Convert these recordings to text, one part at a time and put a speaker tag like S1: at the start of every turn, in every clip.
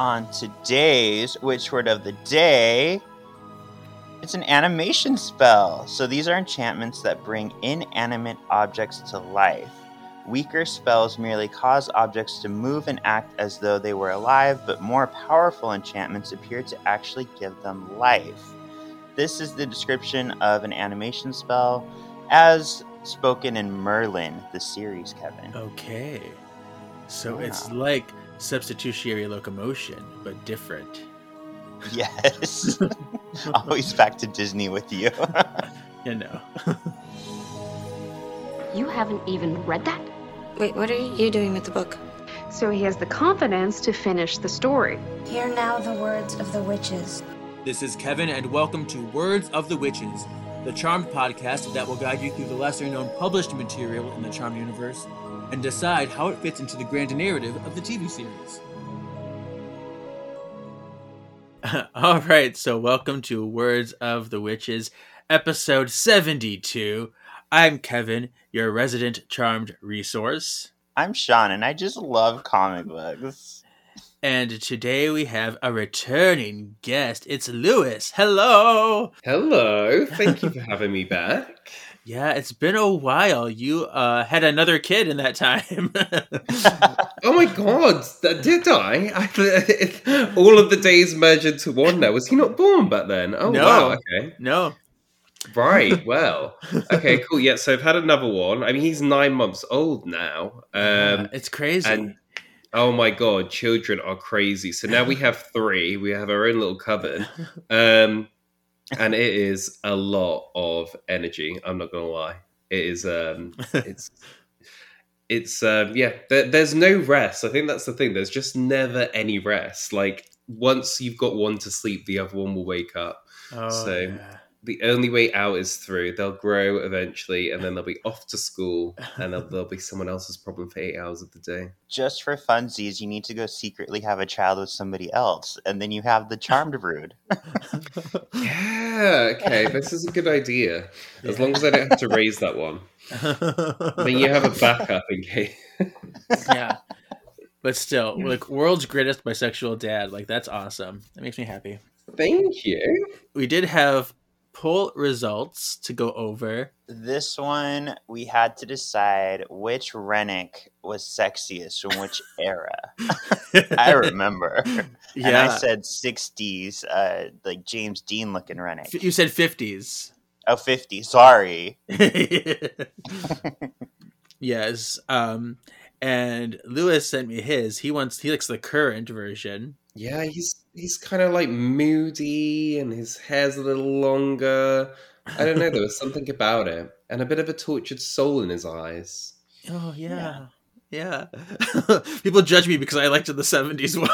S1: on today's Witch Word of the Day, it's an animation spell. So these are enchantments that bring inanimate objects to life. Weaker spells merely cause objects to move and act as though they were alive, but more powerful enchantments appear to actually give them life. This is the description of an animation spell as spoken in Merlin, the series, Kevin.
S2: Okay. So
S1: Yeah.
S2: it's like substitutionary locomotion, but different.
S1: Yes. Always back to Disney with you.
S2: You know.
S3: You haven't even read that?
S4: Wait, what are you doing with the book?
S3: So he has the confidence to finish the story.
S5: Hear now the words of the witches.
S6: This is Kevin, and welcome to Words of the Witches, the Charmed podcast that will guide you through the lesser known published material in the Charmed universe and decide how it fits into the grand narrative of the TV series.
S2: All right, so welcome to Words of the Witches, episode 72. I'm Kevin, your resident charmed resource.
S1: I'm Sean, and I just love comic books.
S2: And today we have a returning guest. It's Lewis. Hello.
S7: Hello, thank you for having me back.
S2: Yeah, it's been a while. You uh, had another kid in that time.
S7: Oh my god, did I? I all of the days merged into one now. Was he not born back then? Oh
S2: No.
S7: wow, okay.
S2: no.
S7: Right, well. Okay, cool. Yeah, so I've had another one. I mean he's nine months old now.
S2: Yeah,
S7: Um
S2: it's crazy.
S7: and oh my god, children are crazy. So now we have three. We have our own little coven. Um and it is a lot of energy, I'm not gonna lie. It is um it's it's um yeah there, there's no rest i think that's the thing there's just never any rest like once you've got one to sleep the other one will wake up
S2: oh,
S7: so-
S2: yeah.
S7: The only way out is through they'll grow eventually and then they'll be off to school and they'll, they'll be someone else's problem for eight hours of the day
S1: Just for funsies, you need to go secretly have a child with somebody else, and then you have the charmed brood.
S7: yeah okay this is a good idea as long as i don't have to raise that one then you have a backup in case
S2: yeah. But still, like world's greatest bisexual dad, like that's awesome. That makes me happy.
S7: thank you
S2: We did have poll results to go over.
S1: This one, we had to decide which Rennek was sexiest from which era. I remember.
S2: yeah.
S1: And I said 60s, uh, like James Dean looking Rennek.
S2: you said 50s.
S1: Oh, 50, sorry.
S2: yes. Um and Lewis sent me his. He wants he likes the current version.
S7: Yeah, he's he's kind of like moody, and his hair's a little longer. I don't know. There was something about it, and a bit of a tortured soul in his eyes.
S2: Oh yeah. Yeah. People judge me because I liked the 70s one.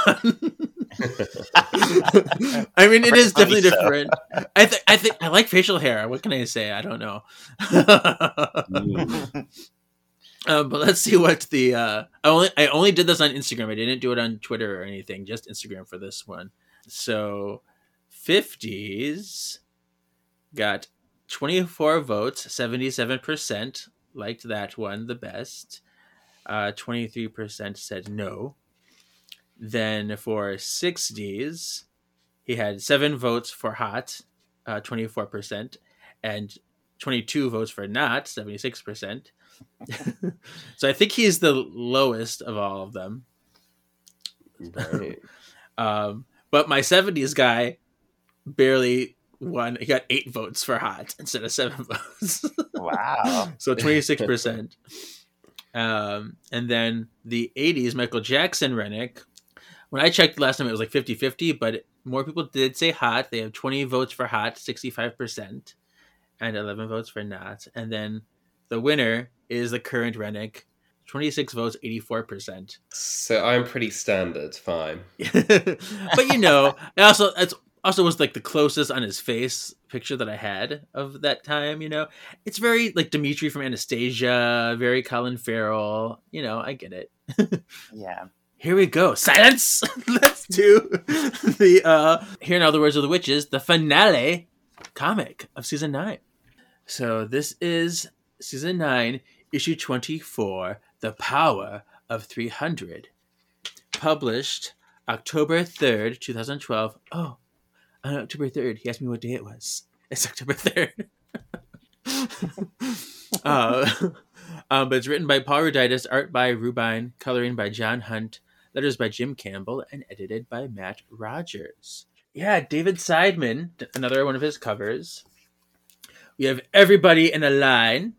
S2: I mean, it is definitely
S1: so.
S2: different. I think I think I like facial hair. What can I say? I don't know. Hmm. Um, but let's see what the uh, I only I only did this on Instagram. I didn't do it on Twitter or anything. Just Instagram for this one. So, fifties got twenty four votes. Seventy seven percent liked that one the best. Twenty three percent said no. Then for 60s, he had seven votes for hot, uh, 24%, and 22 votes for not, 76%. so I think he's the lowest of all of them.
S7: Right.
S2: Um, but my 70s guy barely won. He got eight votes for hot instead of seven votes.
S1: Wow.
S2: so 26%. Um, and then the 80s, Michael Jackson Rennek. When I checked last time, it was like 50 50, but more people did say hot. They have 20 votes for hot, 65%, and 11 votes for not. And then the winner is the current Rennek, 26 votes, 84%.
S7: so I'm pretty standard. Fine.
S2: but you know, it also it's also was like the closest on his face picture that I had of that time. You know, it's very like Dimitri from Anastasia, very Colin Farrell. You know, I get it.
S1: Yeah.
S2: Here we go. Silence. Let's do the uh here now the words of the witches, the finale comic of season nine. So this is season nine, issue twenty four, The Power of Three Hundred. Published October 3rd, 2012. Oh, on October 3rd, he asked me what day it was. It's October 3rd. uh, um, but it's written by Paul Ruditis, art by Rubine, coloring by John Hunt, letters by Jim Campbell, and edited by Matt Rogers. Yeah, David Seidman, another one of his covers. We have everybody in a line.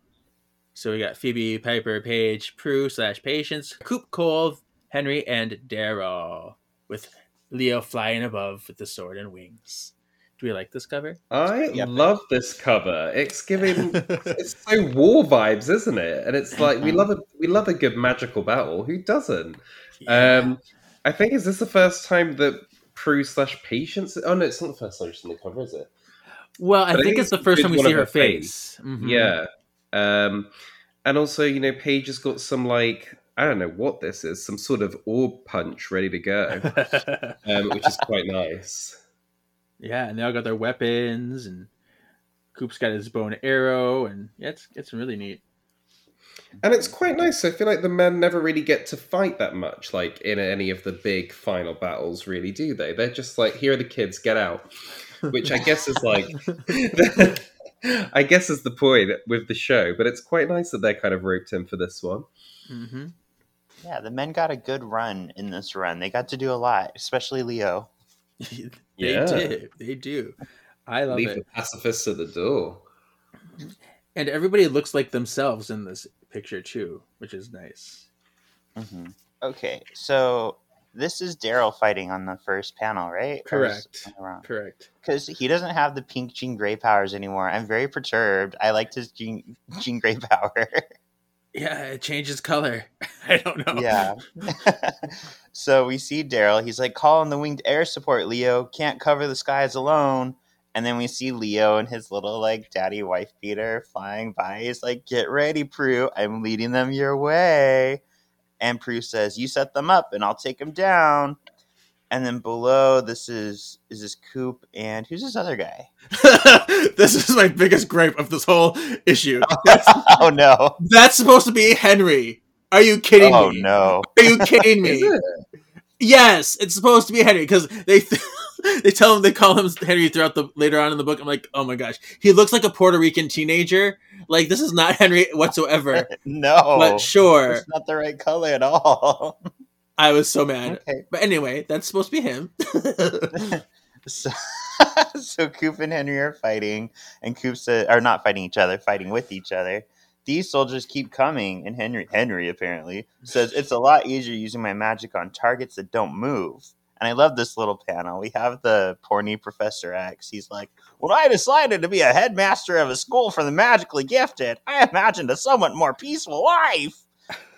S2: So we got Phoebe, Piper, Paige, Prue slash Patience, Coop, Cole, Henry, and Darryl, with Leo flying above with the sword and wings. Do we like this cover?
S7: I
S1: Yep.
S7: love this cover. It's giving it's so war vibes, isn't it? And it's like we love a we love a good magical battle. Who doesn't? Um, I think is this the first time that Prue slash Patience? Oh no, it's not the first time she's on the cover, is it?
S2: well, I
S7: but I
S2: think,
S7: think
S2: it's the first time we see her
S7: her
S2: face. Mhm.
S7: Yeah. Um, and also, you know, Paige has got some like I don't know what this is, some sort of orb punch ready to go, um, which is quite nice.
S2: yeah, and they all got their weapons, and Coop's got his bow and arrow, and yeah, it's it's really neat.
S7: And it's quite nice. I feel like the men never really get to fight that much, like in any of the big final battles, really, do they? They're just like, here are the kids, get out. Which I guess is like, I guess is the point with the show. But it's quite nice that they're kind of roped in for this one.
S2: hmm
S1: Yeah, the men got a good run in this run. They got to do a lot, especially Leo.
S2: they
S7: Yeah.
S2: do, they do. I love
S7: Leave
S2: it,
S7: the pacifists at the door.
S2: and everybody looks like themselves in this picture too, which is nice.
S1: hmm Okay, so this is Darryl fighting on the first panel, right?
S2: Correct.
S1: Correct.
S2: Correct.
S1: Because he doesn't have the pink Jean Grey powers anymore. I'm very perturbed. I liked his Jean, Jean Grey power.
S2: Yeah, it changes color. I don't know.
S1: yeah. so we see Darryl. He's like, call in the winged air support, Leo. Can't cover the skies alone. And then we see Leo and his little like daddy wife beater flying by. He's like, get ready, Prue. I'm leading them your way. And Prue says, you set them up and I'll take them down. And then below, this is is this Coop and who's this other guy?
S2: this is my biggest gripe of this whole issue.
S1: oh no!
S2: That's supposed to be Henry. Are you kidding
S1: Oh
S2: me?
S1: Oh no!
S2: Are you kidding me?
S7: It?
S2: Yes, it's supposed to be Henry because they they tell him they call him Henry throughout the later on in the book. I'm like, oh my gosh, he looks like a Puerto Rican teenager. Like this is not Henry whatsoever.
S1: No,
S2: But sure,
S1: it's not the right color at all.
S2: I was so mad.
S1: okay.
S2: But anyway, that's supposed to be him.
S1: so, so Coop and Henry are fighting, and Coop said, are not fighting each other, fighting with each other. These soldiers keep coming, and Henry, Henry apparently says it's a lot easier using my magic on targets that don't move. And I love this little panel. We have the porny Professor X. He's like, When I decided to be a headmaster of a school for the magically gifted, I imagined a somewhat more peaceful life.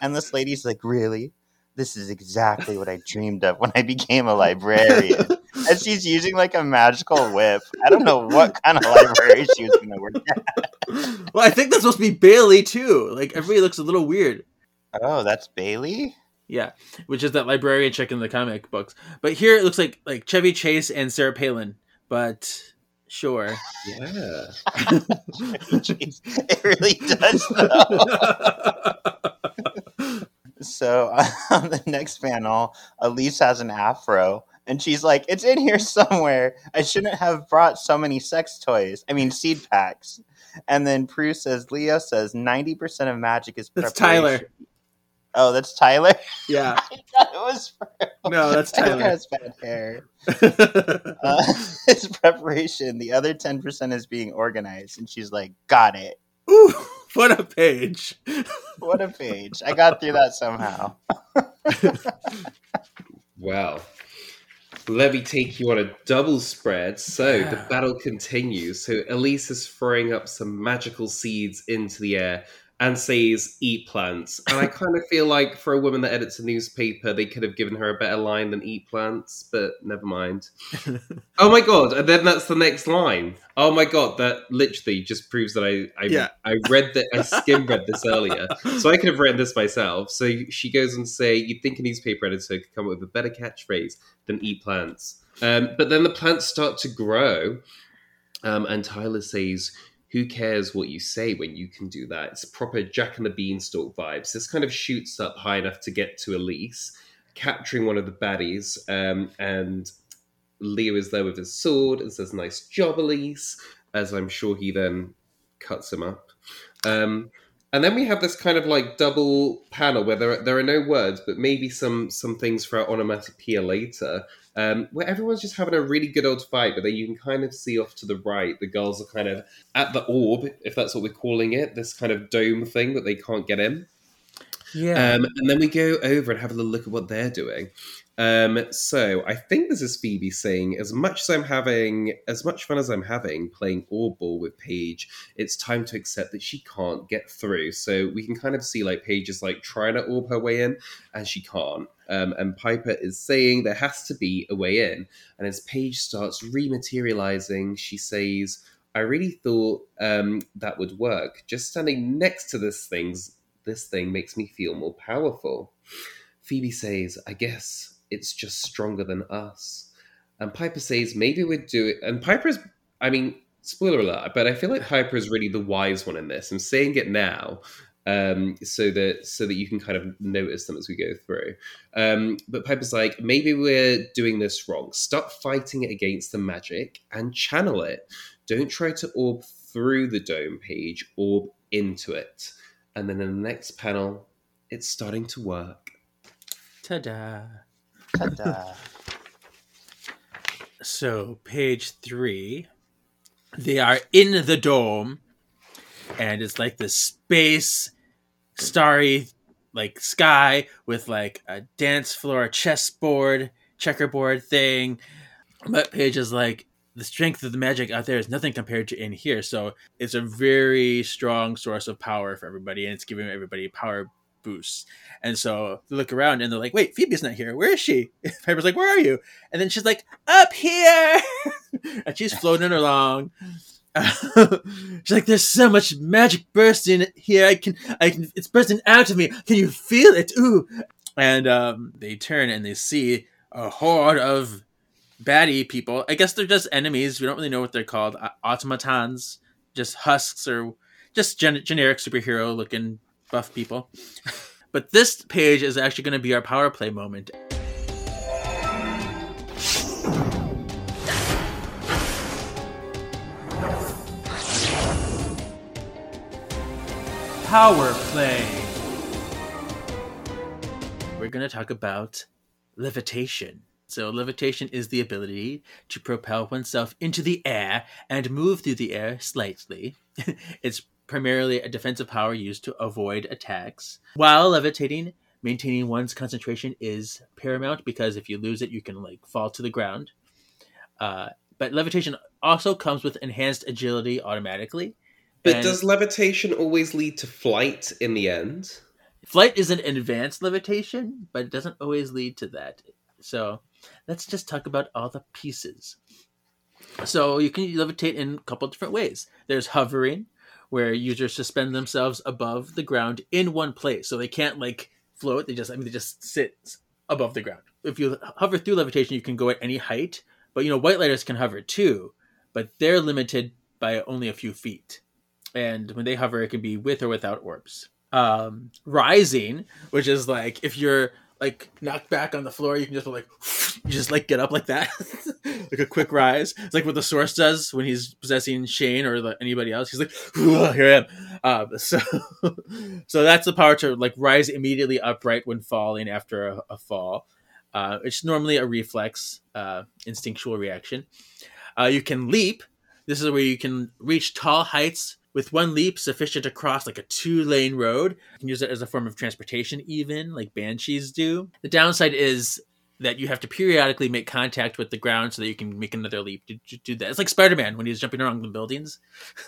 S1: And this lady's like, Really? This is exactly what I dreamed of when I became a librarian. and she's using like a magical whip. I don't know what kind of library she was going to work at.
S2: well, I think that's supposed to be Bailey too. Like everybody looks a little weird.
S1: Oh, that's Bailey?
S2: Yeah, which is that librarian chick in the comic books. But here it looks like like Chevy Chase and Sarah Palin. But sure.
S7: Yeah.
S1: Jeez, it really does, though. So on the next panel, Elise has an afro, and she's like, "It's in here somewhere. I shouldn't have brought so many sex toys. I mean, seed packs." And then Prue says, "Leo says ninety percent of magic is
S2: That's
S1: preparation."
S2: Tyler.
S1: Oh, that's Tyler.
S2: Yeah.
S1: I thought it was. Prue.
S2: No, that's
S1: Tyler
S2: Tyler.
S1: has bad hair. Uh, it's preparation. The other ten percent is being organized, and she's like, "Got it."
S2: Ooh, what a page.
S1: What a page! I got through that somehow.
S7: Wow. Let me take you on a double spread. So the battle continues. So Elise is throwing up some magical seeds into the air and says, eat plants. And I kind of feel like for a woman that edits a newspaper, they could have given her a better line than eat plants, but never mind. oh my god, and then that's the next line. Oh my god, that literally just proves that I I,
S2: Yeah.
S7: I read that I skim read this earlier. So I could have written this myself. So she goes and say, You'd think a newspaper editor could come up with a better catchphrase than eat plants. Um, but then the plants start to grow. Um, and Tyler says, Who cares what you say when you can do that? It's proper Jack and the Beanstalk vibes. This kind of shoots up high enough to get to Elise. capturing one of the baddies, um, and Leo is there with his sword and says, "Nice job, Elise," as I'm sure he then cuts him up. Um, and then we have this kind of like double panel where there are, there are no words, but maybe some some things for our onomatopoeia later, um, where everyone's just having a really good old fight. But then you can kind of see off to the right, the girls are kind of at the orb, if that's what we're calling it, this kind of dome thing that they can't get in.
S2: Yeah.
S7: Um, and then we go over and have a little look at what they're doing. Um, so I think this is Phoebe saying, as much as I'm having, as much fun as I'm having playing Orball with Paige, it's time to accept that she can't get through. So we can kind of see like Paige is like trying to orb her way in, and she can't. Um, and Piper is saying there has to be a way in. And as Paige starts rematerializing, she says, "I really thought um, that would work. Just standing next to this thing's this thing makes me feel more powerful." Phoebe says, "I guess." It's just stronger than us. And Piper says, maybe we'd do it. And Piper's, I mean, spoiler alert, but I feel like Piper is really the wise one in this. I'm saying it now um, so that so that you can kind of notice them as we go through. Um, but Piper's like, maybe we're doing this wrong. Stop fighting it against the magic and channel it. Don't try to orb through the dome Paige, orb into it. And then in the next panel, it's starting to work.
S2: Ta-da. So, page three, they are in the dome, and it's like this space, starry, like sky with like a dance floor, chessboard, checkerboard thing. But Paige is like, the strength of the magic out there is nothing compared to in here. So, it's a very strong source of power for everybody, and it's giving everybody power boosts. And so they look around and they're like, wait, Phoebe's not here. Where is she? Piper's like, where are you? And then she's like, up here. and she's floating along. she's like, there's so much magic bursting here. I can, I can, it's bursting out of me. Can you feel it? Ooh. And um, they turn and they see a horde of baddie people. I guess they're just enemies. We don't really know what they're called. Automatons, just husks or just gen- generic superhero looking buff people. but this page is actually going to be our power play moment. Power play. We're going to talk about levitation. So, levitation is the ability to propel oneself into the air and move through the air slightly. it's primarily a defensive power used to avoid attacks. While levitating, maintaining one's concentration is paramount because if you lose it, you can like fall to the ground. Uh, but levitation also comes with enhanced agility automatically.
S7: But
S2: And
S7: does levitation always lead to flight in the end?
S2: flight is an advanced levitation, but it doesn't always lead to that. So let's just talk about all the pieces. So you can levitate in a couple different ways. There's hovering, where users suspend themselves above the ground in one place, so they can't like float. They just I mean they just sit above the ground. If you hover through levitation, you can go at any height. But you know, white lighters can hover too, but they're limited by only a few feet. And when they hover, it can be with or without orbs. Um, rising, which is like if you're like knocked back on the floor, you can just like you just like get up like that, like a quick rise. It's like what the source does when he's possessing Shane or the, anybody else. He's like, here I am. Um, so, so that's the power to like rise immediately upright when falling after a, a fall. Uh, it's normally a reflex, uh, instinctual reaction. Uh, you can leap. This is where you can reach tall heights with one leap sufficient to cross like a two lane road. You can use it as a form of transportation, even like banshees do. The downside is that you have to periodically make contact with the ground so that you can make another leap to, do that. It's like Spider Man when he's jumping around the buildings.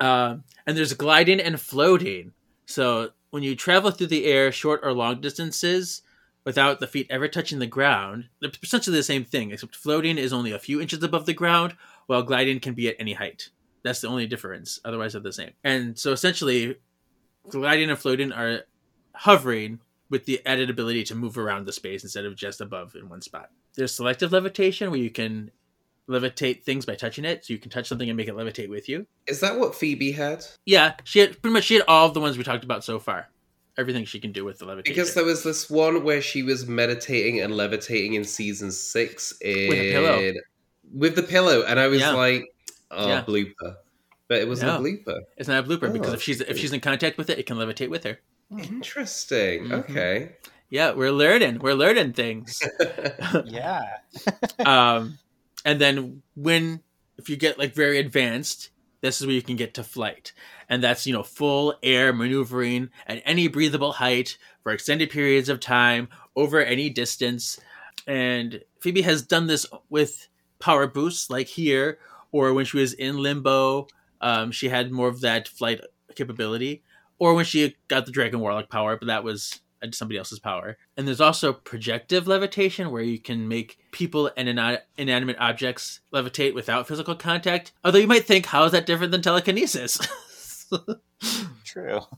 S2: uh, and there's gliding and floating. So when you travel through the air short or long distances without the feet ever touching the ground, they're essentially the same thing, except floating is only a few inches above the ground, while gliding can be at any height. That's the only difference. Otherwise, they're the same. And so essentially, gliding and floating are hovering with the added ability to move around the space instead of just above in one spot. There's selective levitation where you can levitate things by touching it. So you can touch something and make it levitate with you.
S7: Is that what Phoebe had?
S2: Yeah, she had pretty much she had all of the ones we talked about so far. everything she can do with the levitation.
S7: Because there was this one where she was meditating and levitating in season six in,
S2: With a pillow.
S7: With the pillow, and I was
S2: Yeah.
S7: like, "Oh,
S2: Yeah.
S7: blooper," but it wasn't
S2: No.
S7: a blooper.
S2: it's not a blooper because
S7: Oh,
S2: if she's if she's in contact with it, it can levitate with her.
S7: Interesting.
S2: Mhm.
S7: Okay.
S2: Yeah, we're learning. We're learning things.
S1: Yeah.
S2: um, and then when if you get like very advanced, this is where you can get to flight, and that's you know full air maneuvering at any breathable height for extended periods of time over any distance. And Phoebe has done this with power boosts, like here, or when she was in limbo, um, she had more of that flight capability, or when she got the Dragon Warlock power, but that was uh, somebody else's power. And there's also projective levitation, where you can make people and ina- inanimate objects levitate without physical contact. Although you might think, how is that different than telekinesis?
S1: True.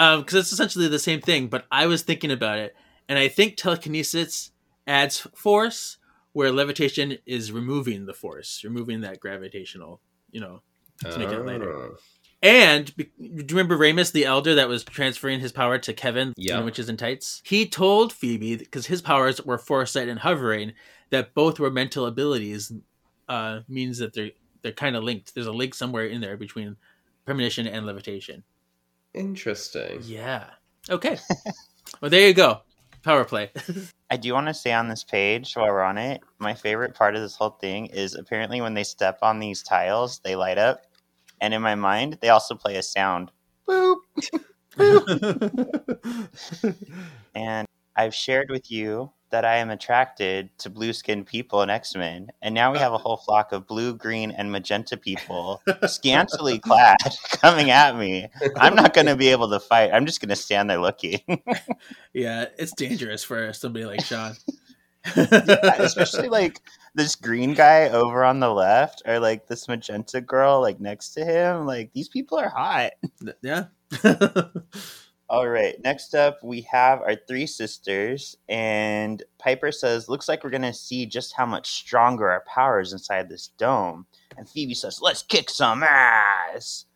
S2: um because it's essentially the same thing but i was thinking about it and i think telekinesis adds force where levitation is removing the force removing that gravitational you know to make it
S7: Oh.
S2: and do you remember Ramus, the elder that was transferring his power to Kevin,
S7: Yeah.
S2: in Witches in Tights? He told Phoebe, because his powers were foresight and hovering, that both were mental abilities, uh, means that they're they're kind of linked. There's a link somewhere in there between premonition and levitation.
S7: Interesting.
S2: Yeah. Okay. well, there you go. Power play.
S1: I do want to say on this page while we're on it, my favorite part of this whole thing is apparently when they step on these tiles, they light up. And in my mind, they also play a sound. Boop. Boop. And I've shared with you that I am attracted to blue skinned people in X Men. And now we have a whole flock of blue, green, and magenta people, scantily clad, coming at me. I'm not going to be able to fight. I'm just going to stand there looking.
S2: yeah, it's dangerous for somebody like Sean.
S1: especially like this green guy over on the left or like this magenta girl like next to him like these people are hot
S2: yeah.
S1: All right next up we have our three sisters and piper says looks like we're gonna see just how much stronger our power is inside this dome. And phoebe says let's kick some ass.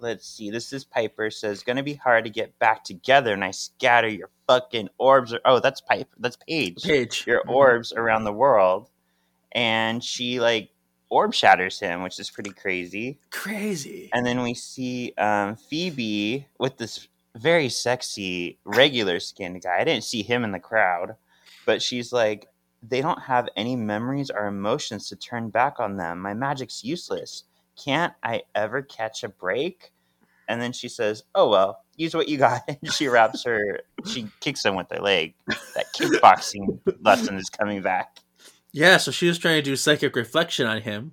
S1: Let's see this is piper says gonna be hard to get back together and i scatter your fucking orbs or oh that's piper that's paige.
S2: Page.
S1: your orbs around the world. And she like orb shatters him which is pretty crazy.
S2: Crazy.
S1: and then we see um, phoebe with this very sexy regular skinned guy. I didn't see him in the crowd but she's like they don't have any memories or emotions to turn back on them. My magic's useless. Can't i ever catch a break? And then she says oh well use what you got. And she wraps her she kicks him with her leg. That kickboxing lesson is coming back.
S2: Yeah, so she was trying to do psychic reflection on him,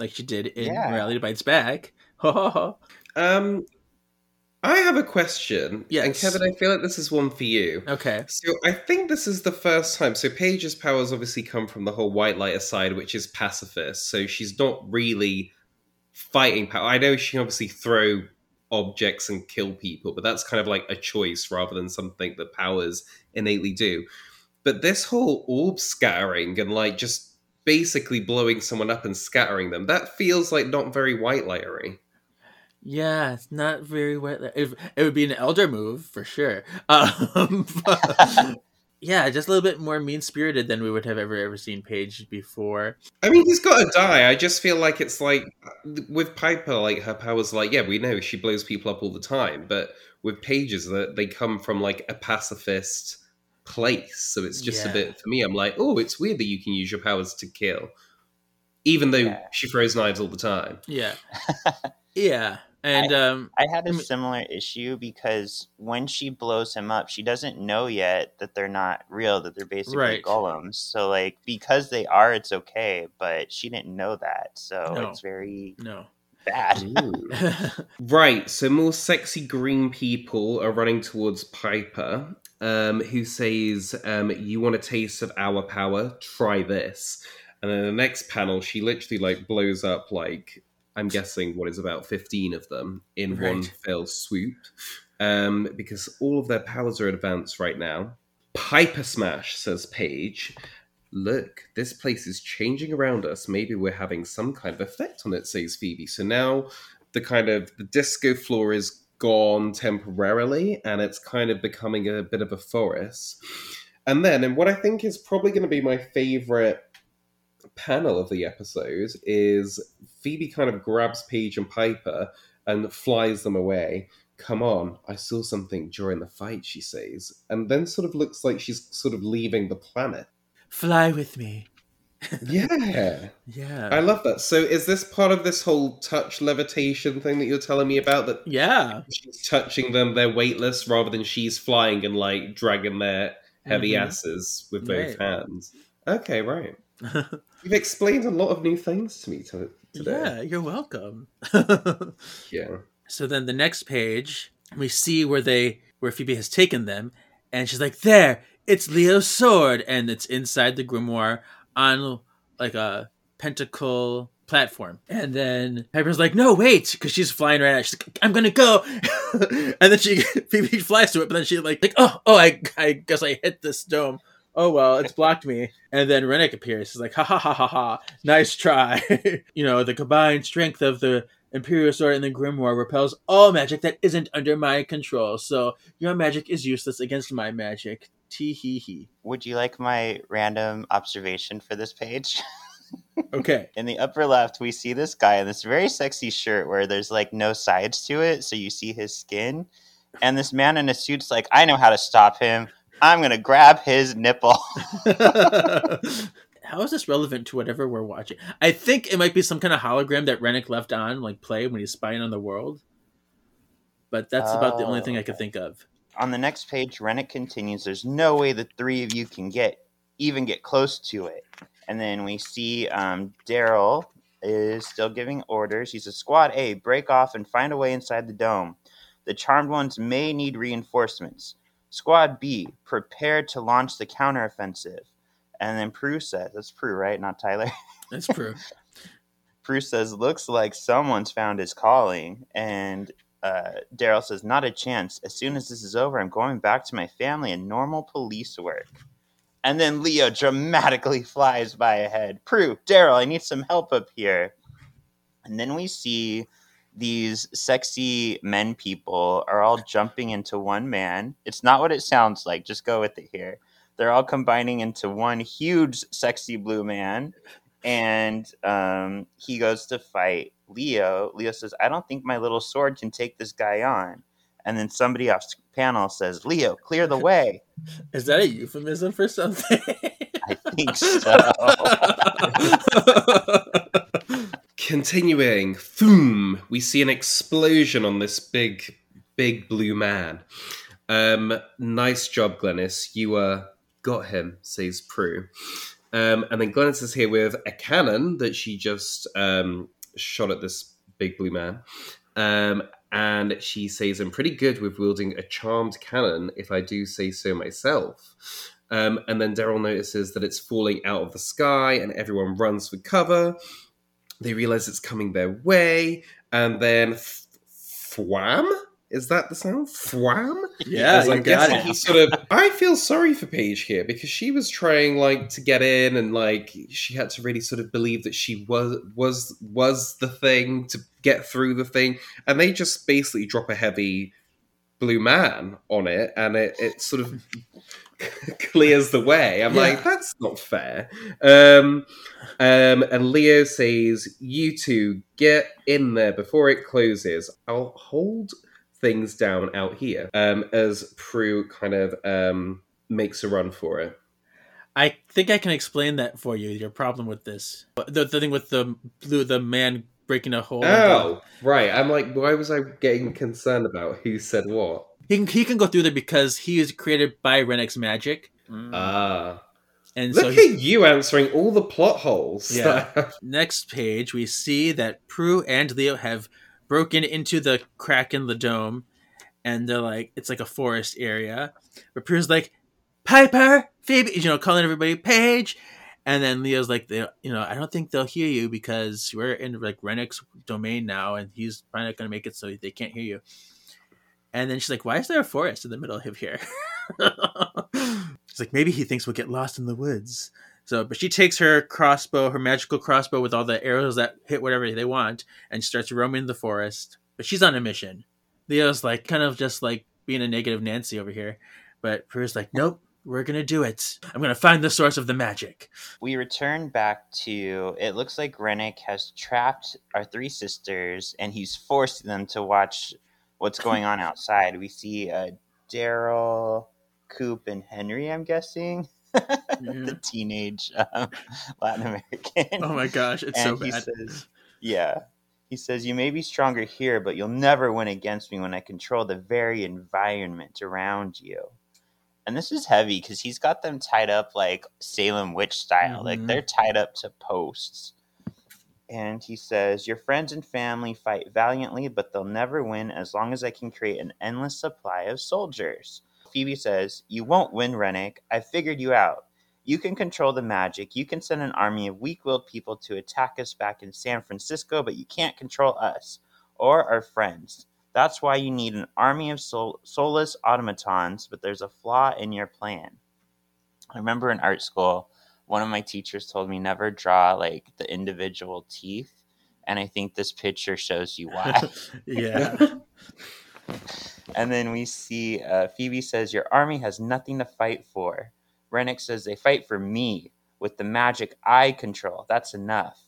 S2: like she did in
S1: Yeah.
S2: Morality Bites Back. Ho ho ho.
S7: Um, I have a question. And Kevin, I feel like this is one for you.
S2: Okay.
S7: So I think this is the first time. So Paige's powers obviously come from the whole white lighter side, which is pacifist. So she's not really fighting power. I know she can obviously throw objects and kill people, but that's kind of like a choice rather than something that powers innately do. But this whole orb scattering and like just basically blowing someone up and scattering them, that feels like not very white lightery.
S2: Yeah, it's not very wet. It, it would be an elder move for sure. Um, but- yeah, just a little bit more mean spirited than we would have ever ever seen Paige before.
S7: I mean, he's got to die. I just feel like it's like with Piper, like her powers, like yeah, we know she blows people up all the time, but with Paige's, that they come from like a pacifist place, so it's just
S2: Yeah.
S7: a bit for me. I'm like, oh, it's weird that you can use your powers to kill, even though
S1: Yeah.
S7: she throws knives all the time.
S2: Yeah, yeah, and um,
S1: I had a similar issue because when she blows him up, she doesn't know yet that they're not real, that they're basically
S2: Right.
S1: golems. So, like, because they are, it's okay, but she didn't know that. So,
S2: No.
S1: it's very
S2: no.
S1: bad.
S7: Right, so more sexy green people are running towards Piper, um, who says, um, "You want a taste of our power? Try this." And then the next panel, she literally like blows up like I'm guessing what is about fifteen of them in one fell swoop, um, because all of their powers are advanced right now. Piper smash, says Paige. Look, this place is changing around us. Maybe we're having some kind of effect on it, says Phoebe. So now the kind of the disco floor is gone temporarily and it's kind of becoming a bit of a forest. And then, and what I think is probably going to be my favorite panel of the episode is Phoebe kind of grabs Paige and Piper and flies them away. Come on, I saw something during the fight, she says, and then sort of looks like she's sort of leaving the planet.
S2: Fly with me.
S7: Yeah.
S2: Yeah.
S7: I love that. So is this part of this whole touch levitation thing that you're telling me about that
S2: yeah.
S7: she's touching them, they're weightless rather than she's flying and like dragging their heavy
S2: Mhm.
S7: asses with both
S2: Right.
S7: hands. Okay, right. You've explained a lot of new things to me to, today.
S2: yeah, you're welcome.
S7: Yeah.
S2: So then the next page, we see where they where Phoebe has taken them, and she's like, "There, it's Leo's sword," and it's inside the grimoire on like a pentacle platform. And then Piper's like, "No, wait," because she's flying right at. it. She's like, "I'm gonna go," and then she Phoebe flies to it, but then she like like, "Oh, oh, I I guess I hit this dome." Oh well, it's blocked me. And then Rennek appears. He's like, ha ha ha ha ha. Nice try. you know, the combined strength of the Imperial Sword and the Grimoire repels all magic that isn't under my control. So your magic is useless against my magic. Tee hee hee.
S1: Would you like my random observation for this page?
S2: Okay.
S1: In the upper left, we see this guy in this very sexy shirt where there's like no sides to it, so you see his skin. And this man in a suit's like, I know how to stop him. I'm gonna grab his nipple.
S2: How is this relevant to whatever we're watching? I think it might be some kind of hologram that Rennek left on, like play when he's spying on the world. But that's about the only
S1: Oh,
S2: thing I could think of.
S1: On the next page, Rennek continues, There's no way the three of you can get even get close to it. And then we see um, Darryl is still giving orders. He says, Squad A, break off and find a way inside the dome. The charmed ones may need reinforcements. Squad B, prepare to launch the counteroffensive. And then Prue says, That's Prue, right? Not Tyler.
S2: That's true.
S1: Prue says, Looks like someone's found his calling. And uh, Darryl says, Not a chance. As soon as this is over, I'm going back to my family and normal police work. And then Leo dramatically flies by ahead. Prue, Darryl, I need some help up here. And then we see these sexy men people are all jumping into one man. It's not what it sounds like. Just go with it here. They're all combining into one huge, sexy blue man and um, he goes to fight Leo. Leo says, "I don't think my little sword can take this guy on." And then somebody off panel says, "Leo, clear the way."
S2: Is that a euphemism for something?
S1: I think so.
S7: Continuing, boom, we see an explosion on this big, big blue man. Um, nice job, Glennis. You uh, got him, says Prue. Um, and then Glennis is here with a cannon that she just um, shot at this big blue man. Um, and she says, I'm pretty good with wielding a charmed cannon, if I do say so myself. Um, and then Darryl notices that it's falling out of the sky, and everyone runs for cover. They realize it's coming their way, and then f- thwam? Is that the sound? Thwam?
S2: yeah,
S7: guessing
S2: it.
S7: he sort of. I feel sorry for Paige here because she was trying like to get in, and like she had to really sort of believe that she was was was the thing to get through the thing, and they just basically drop a heavy blue man on it, and it it sort of clears the way. I'm
S2: Yeah.
S7: like, that's not fair. Um, um, and Leo says, "You two get in there before it closes. I'll hold." things down out here um, as Prue kind of um, makes a run for it.
S2: I think I can explain that for you. Your problem with this, the, the thing with the blue, the man breaking a hole. in the-
S7: Oh, right. I'm like, why was I getting concerned about who said what?
S2: he can he can go through there because he is created by Rennek's magic,
S7: Ah.
S2: and
S7: Look
S2: so
S7: at you answering all the plot holes.
S2: Yeah. next page we see that Prue and Leo have broken into the crack in the dome, and they're like it's like a forest area. But Prue's like Piper, Phoebe, you know, calling everybody Paige. And then Leo's like, they, you know, I don't think they'll hear you because we're in like Rennek's domain now, and he's probably not going to make it, so they can't hear you. And then she's like, "Why is there a forest in the middle of here?" she's like, "Maybe he thinks we'll get lost in the woods." So, but she takes her crossbow, her magical crossbow with all the arrows that hit whatever they want, and starts roaming the forest. But she's on a mission. Leo's like kind of just like being a negative Nancy over here, but Prue's like, nope, we're gonna do it. I'm gonna find the source of the magic.
S1: We return back to it looks like Rennek has trapped our three sisters and he's forced them to watch what's going on outside. We see uh, Darryl, Coop, and Henry, I'm guessing. the teenage um, Latin American.
S2: Oh my gosh, it's
S1: and
S2: so
S1: he
S2: bad.
S1: says, Yeah. He says, You may be stronger here, but you'll never win against me when I control the very environment around you. And this is heavy because he's got them tied up like Salem witch style. Like
S2: Mhm.
S1: they're tied up to posts. And he says, Your friends and family fight valiantly, but they'll never win as long as I can create an endless supply of soldiers. Phoebe says, You won't win, Rennek. I figured you out. You can control the magic. You can send an army of weak willed people to attack us back in San Francisco, but you can't control us or our friends. That's why you need an army of soul- soulless automatons, but there's a flaw in your plan. I remember in art school, one of my teachers told me never draw like the individual teeth, and I think this picture shows you why.
S2: yeah.
S1: And then we see uh, Phoebe says, Your army has nothing to fight for. Rennek says, They fight for me with the magic I control. That's enough.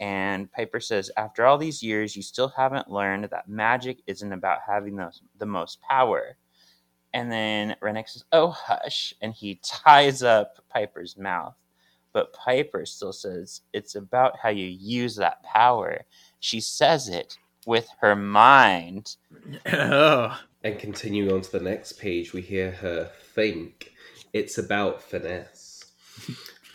S1: And Piper says, After all these years, you still haven't learned that magic isn't about having the, the most power. And then Rennek says, Oh, hush. And he ties up Piper's mouth. But Piper still says, It's about how you use that power. She says it with her mind.
S2: oh.
S7: And continuing on to the next page, we hear her think it's about finesse.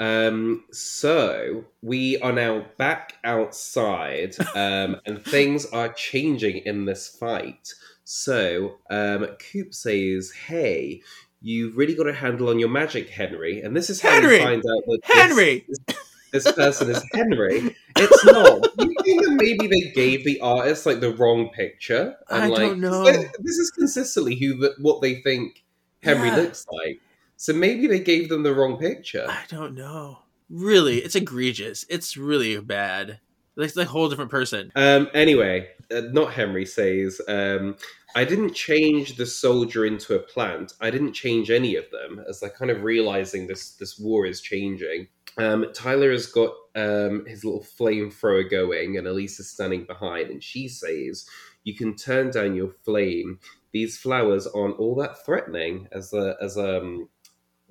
S7: Um, so we are now back outside, um, and things are changing in this fight. So um, Coop says, "Hey, you've really got a handle on your magic, Henry." And this is how
S2: Henry!
S7: you find out that this-
S2: Henry!
S7: this person is Henry. It's not. You think that maybe they gave the artist like the wrong picture?
S2: I
S7: like,
S2: don't know.
S7: This is consistently who what they think Henry
S2: Yeah.
S7: looks like. So maybe they gave them the wrong picture.
S2: I don't know. Really, it's egregious. It's really bad. It's like a whole different person.
S7: Um. Anyway, uh, not Henry says. Um. I didn't change the soldier into a plant. I didn't change any of them, as they're kind of realizing this this war is changing. Um, Tyler has got um, his little flamethrower going, and Elise is standing behind, and she says, "You can turn down your flame. These flowers aren't all that threatening." As a as um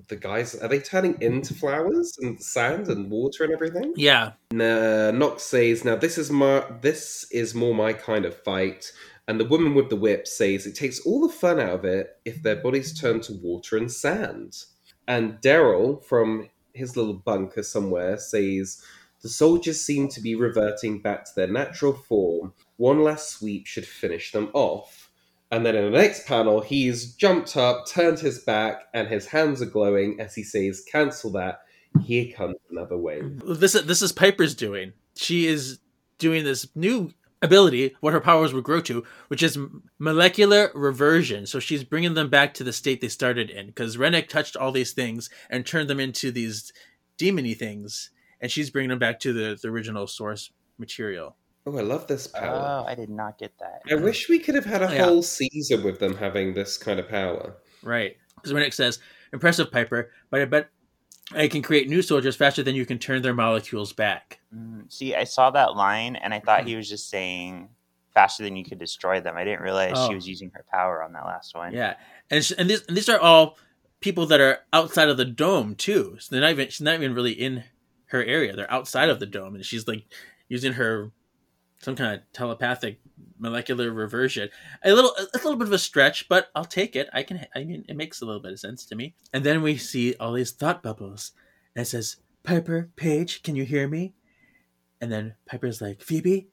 S7: the guys are they turning into flowers and sand and water and everything?
S2: Yeah.
S7: Nah, Nox says, "Now this is my this is more my kind of fight." And the woman with the whip says, "It takes all the fun out of it if their bodies turn to water and sand." And Darryl from his little bunker somewhere says, "The soldiers seem to be reverting back to their natural form. One last sweep should finish them off." And then in the next panel, he's jumped up, turned his back, and his hands are glowing as he says, "Cancel that." Here comes another wave.
S2: This is this is Piper's doing. She is doing this new ability, what her powers would grow to, which is molecular reversion. So she's bringing them back to the state they started in because Rennek touched all these things and turned them into these demony things, and she's bringing them back to the, the original source material.
S7: Oh, I love this power.
S1: Oh, I did not get that.
S7: I wish we could have had a
S2: Oh, yeah.
S7: whole season with them having this kind of power.
S2: Right. Because Rennek says, "Impressive, Piper, but I bet I can create new soldiers faster than you can turn their molecules back."
S1: Mm, See, I saw that line and I thought he was just saying faster than you could destroy them. I didn't realize
S2: Oh.
S1: she was using her power on that last one.
S2: Yeah, and sh- and these and these are all people that are outside of the dome too. So they're not even she's not even really in her area. They're outside of the dome, and she's like using her some kind of telepathic molecular reversion. A little a little bit of a stretch, but I'll take it. I can. I mean, it makes a little bit of sense to me. And then we see all these thought bubbles, and it says, "Piper, Paige, can you hear me?" And then Piper's like, "Phoebe,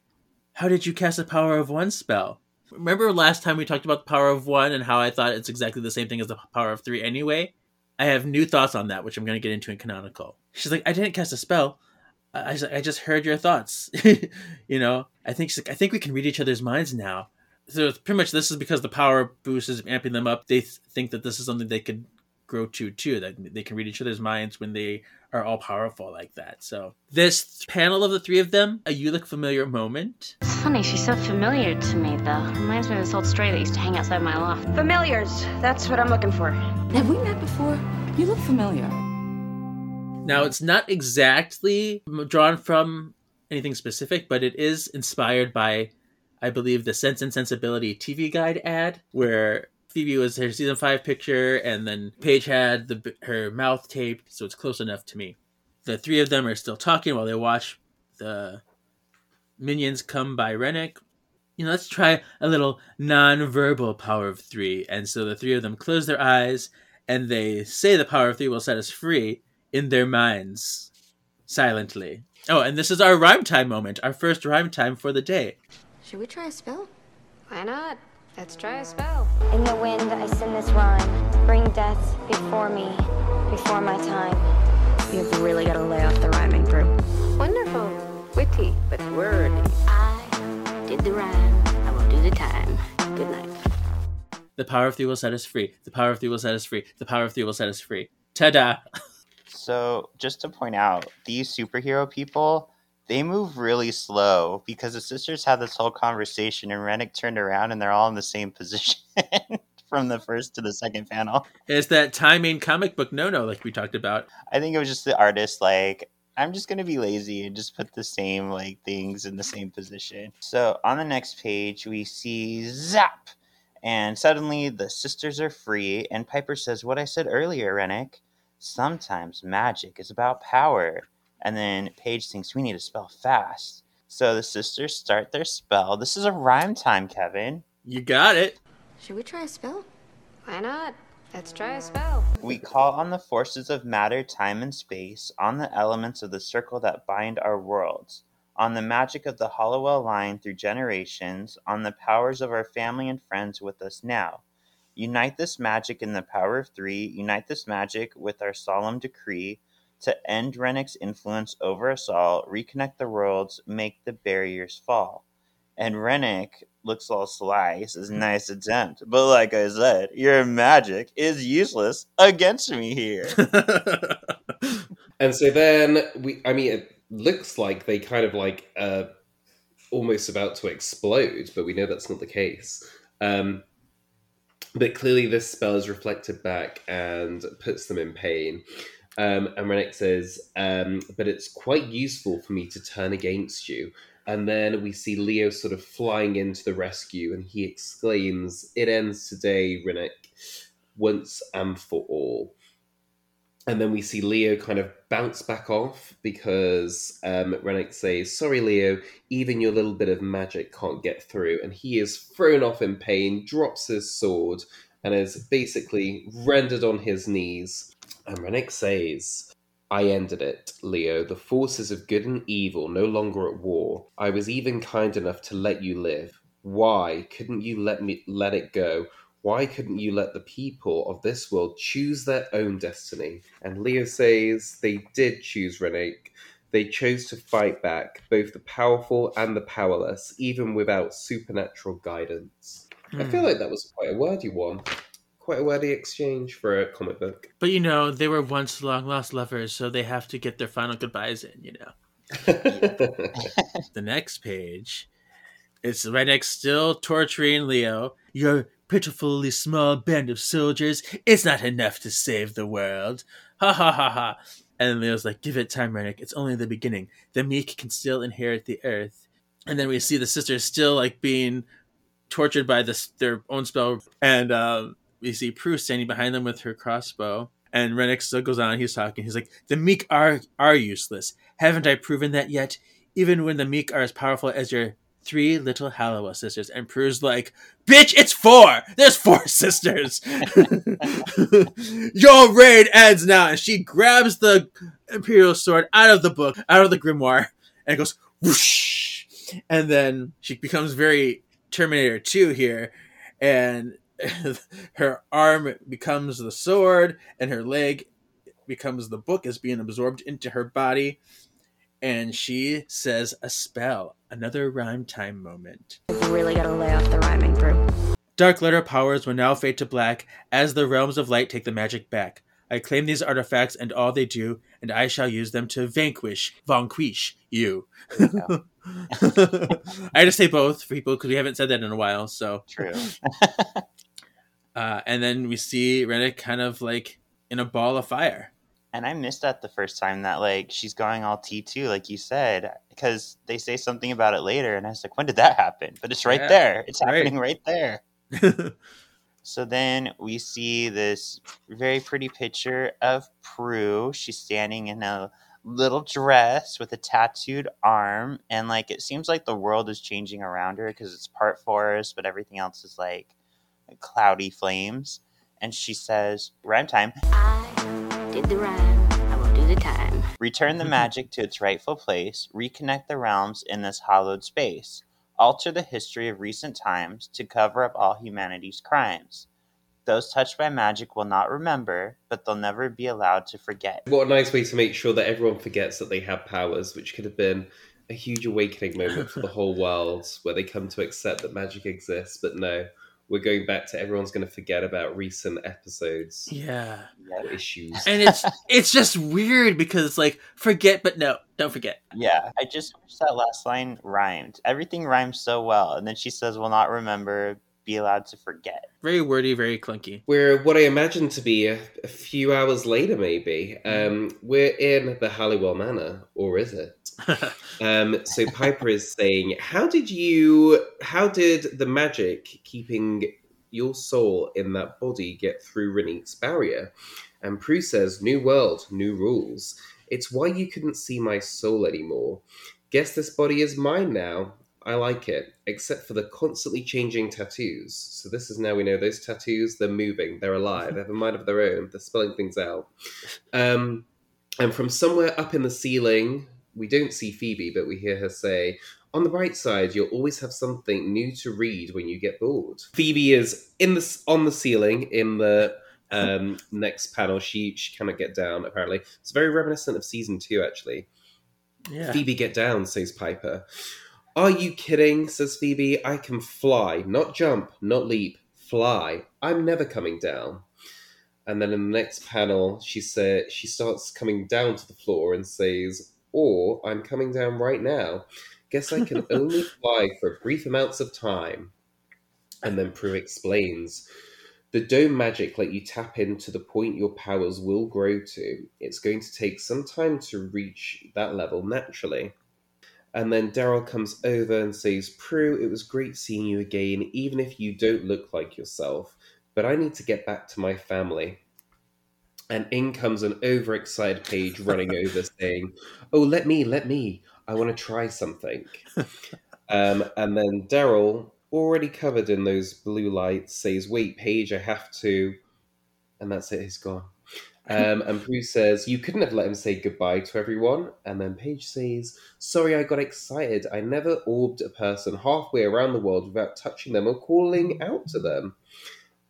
S2: how did you cast the power of one spell?" Remember last time we talked about the power of one and how I thought it's exactly the same thing as the power of three anyway? I have new thoughts on that, which I'm going to get into in canonical. She's like, I didn't cast a spell. I, I just- I just heard your thoughts. you know, I think she's like, I think we can read each other's minds now. So it's pretty much this is because the power boost is amping them up. They th- think that this is something they could grow to too. That they can read each other's minds when they are all powerful like that. So this panel of the three of them, a you look familiar moment.
S3: It's funny, she's so familiar to me, though. Reminds me of this old stray that used to hang outside my loft.
S5: Familiars. That's what I'm looking for.
S8: Have we met before? You look familiar.
S2: Now, it's not exactly drawn from anything specific, but it is inspired by, I believe, the Sense and Sensibility TV Guide ad, where Phoebe was her season five picture, and then Paige had the her mouth taped, so it's close enough to me. The three of them are still talking while they watch the minions come by Rennek. You know, let's try a little non-verbal power of three. And so the three of them close their eyes and they say the power of three will set us free in their minds silently. Oh, and this is our rhyme time moment, our first rhyme time for the day.
S4: Should we try a spell?
S3: Why not? Let's try a spell.
S5: In the wind, I send this rhyme. Bring death before me, before my time.
S3: You've really got to lay off the rhyming, Prue.
S9: Wonderful. Witty, but wordy.
S10: I did the rhyme. I will do the time. Good night.
S2: The power of three will set us free. The power of three will set us free. The power of three will set us free. Ta-da!
S1: So, just to point out, these superhero people, they move really slow because the sisters had this whole conversation and Rennek turned around and they're all in the same position from the first to the second panel.
S2: It's that timing comic book no-no like we talked about.
S1: I think it was just the artist like I'm just gonna be lazy and just put the same like things in the same position. So on the next page we see Zap, and suddenly the sisters are free, and Piper says, "What I said earlier, Rennek. Sometimes magic is about power." And then Paige thinks we need to spell fast. So the sisters start their spell. This is a rhyme time, Kevin.
S2: You got it.
S4: Should we try a spell?
S3: Why not? Let's try a spell.
S1: We call on the forces of matter, time, and space, on the elements of the circle that bind our worlds, on the magic of the Halliwell line through generations, on the powers of our family and friends with us now. Unite this magic in the power of three, unite this magic with our solemn decree to end Rennek's influence over us all, reconnect the worlds, make the barriers fall. And Rennek looks all sly. He says, Nice attempt. But like I said, your magic is useless against me here.
S7: and so then we, I mean, it looks like they kind of like uh, almost about to explode, but we know that's not the case. Um, but clearly, this spell is reflected back and puts them in pain. Um, and Rennek says, um, but it's quite useful for me to turn against you. And then we see Leo sort of flying into the rescue, and he exclaims, It ends today, Rennek, once and for all. And then we see Leo kind of bounce back off because um, says, Sorry, Leo, even your little bit of magic can't get through. And he is thrown off in pain, drops his sword, and is basically rendered on his knees. And Rennek says, I ended it, Leo. The forces of good and evil no longer at war. I was even kind enough to let you live. Why couldn't you let me let it go? Why couldn't you let the people of this world choose their own destiny? And Leo says they did choose Rennek. They chose to fight back, both the powerful and the powerless, even without supernatural guidance. I feel hmm. like that was quite a wordy one quite a wordy exchange for a comic book.
S2: But you know, they were once long lost lovers, so they have to get their final goodbyes in, you know. the next page, it's Rennek still torturing Leo. Your pitifully small band of soldiers is not enough to save the world. Ha ha ha ha. And Leo's like, give it time, Rennek. It's only the beginning. The meek can still inherit the earth. And then we see the sisters still like being tortured by this their own spell. And um, we see Prue standing behind them with her crossbow. And Rennek still goes on. He's talking. He's like, "The meek are are useless. Haven't I proven that yet? Even when the meek are as powerful as your three little Halliwell sisters." And Prue's like, "Bitch, it's four. There's four sisters. Your reign ends now." And she grabs the imperial sword out of the book, out of the grimoire, and goes whoosh. And then she becomes very Terminator Two here, and her arm becomes the sword and her leg becomes the book is being absorbed into her body and she says a spell another rhyme time moment
S3: You've really got to lay off the rhyming, Prue.
S2: darklighter powers will now fade to black as the realms of light take the magic back i claim these artifacts and all they do and i shall use them to vanquish vanquish you I had to say both for people because we haven't said that in a while. So
S1: True.
S2: uh, and then we see Rennek kind of like in a ball of fire.
S1: And I missed that the first time that like she's going all T two, like you said, because they say something about it later, and I was like, when did that happen? But it's right
S2: Yeah,
S1: there. It's
S2: right.
S1: happening right there. So then we see this very pretty picture of Prue. She's standing in a little dress with a tattooed arm, and like it seems like the world is changing around her because it's part forest, but everything else is like cloudy flames. And she says, "Rhyme time."
S10: I did the rhyme. I will do the time.
S1: Return the magic to its rightful place, reconnect the realms in this hallowed space, alter the history of recent times to cover up all humanity's crimes. Those touched by magic will not remember, but they'll never be allowed to forget.
S7: What a nice way to make sure that everyone forgets that they have powers, which could have been a huge awakening moment for the whole world where they come to accept that magic exists. But no, we're going back to everyone's going to forget about recent episodes
S2: Yeah.
S7: or issues.
S2: And it's it's just weird because it's like forget, but no, don't forget.
S1: Yeah, I just wish that last line rhymed. Everything rhymes so well, and then she says, "Will not remember, be allowed to forget."
S2: Very wordy, very clunky.
S7: We're what I imagine to be a, a few hours later, maybe. Um, we're in the Halliwell Manor, or is it? Um, so Piper is saying, "How did you? How did the magic keeping your soul in that body get through Rennek's barrier?" And Prue says, "New world, new rules. It's why you couldn't see my soul anymore. Guess this body is mine now. I like it, except for the constantly changing tattoos. So this is now we know those tattoos. They're moving. They're alive. They have a mind of their own. They're spelling things out. Um, and from somewhere up in the ceiling, we don't see Phoebe, but we hear her say, "On the bright side, you'll always have something new to read when you get bored." Phoebe is in the on the ceiling in the um, next panel. She she cannot get down. Apparently, it's very reminiscent of season two. Actually,
S2: Yeah.
S7: Phoebe, get down, says Piper. Are you kidding? says Phoebe. I can fly, not jump, not leap, fly. I'm never coming down. And then in the next panel, she said she starts coming down to the floor and says, "Or I'm coming down right now. Guess I can only fly for brief amounts of time." And then Prue explains, "The dome magic let you tap into the point your powers will grow to. It's going to take some time to reach that level naturally." And then Darryl comes over and says, Prue, it was great seeing you again, even if you don't look like yourself. But I need to get back to my family. And in comes an overexcited Paige running over saying, Oh, let me, let me. I want to try something. um, and then Darryl, already covered in those blue lights, says, Wait, Paige, I have to. And that's it, he's gone. Um, and Prue says, You couldn't have let him say goodbye to everyone. And then Paige says, Sorry, I got excited. I never orbed a person halfway around the world without touching them or calling out to them.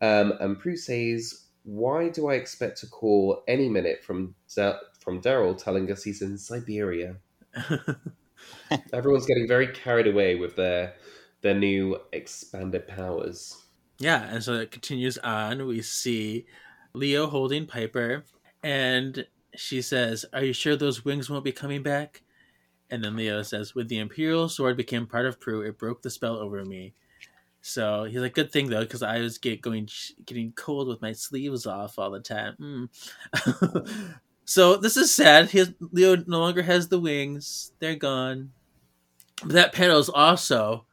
S7: Um, and Prue says, Why do I expect to call any minute from, Da- from Darryl telling us he's in Siberia? Everyone's getting very carried away with their their new expanded powers.
S2: Yeah, and so it continues on. We see Leo holding Piper, and she says, Are you sure those wings won't be coming back? And then Leo says, When the Imperial sword became part of Prue, it broke the spell over me. So he's like, Good thing though, because I was get, going getting cold with my sleeves off all the time. Mm. so this is sad. Has, Leo no longer has the wings, they're gone. But that panel is also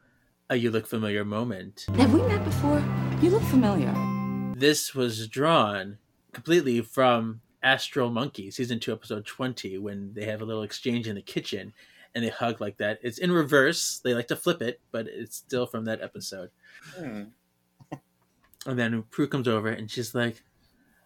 S2: a You Look Familiar moment.
S8: Have we met before? You look familiar.
S2: This was drawn completely from Astral Monkey, season two, episode 20, when they have a little exchange in the kitchen and they hug like that. It's in reverse. They like to flip it, but it's still from that episode.
S1: Hmm.
S2: And then Prue comes over and she's like,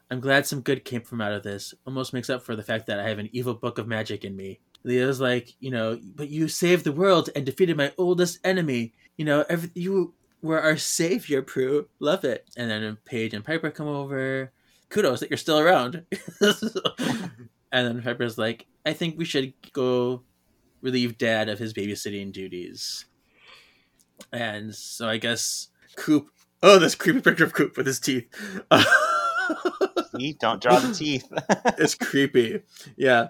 S2: I'm glad some good came from out of this. Almost makes up for the fact that I have an evil book of magic in me. Leo's like, you know, but you saved the world and defeated my oldest enemy. You know, every, you were our savior, Prue. Love it. And then Paige and Piper come over. Kudos that you're still around. and then Piper's like, I think we should go relieve Dad of his babysitting duties. And so I guess Coop. Oh, this creepy picture of Coop with his teeth.
S1: See, don't draw the teeth.
S2: it's creepy. Yeah.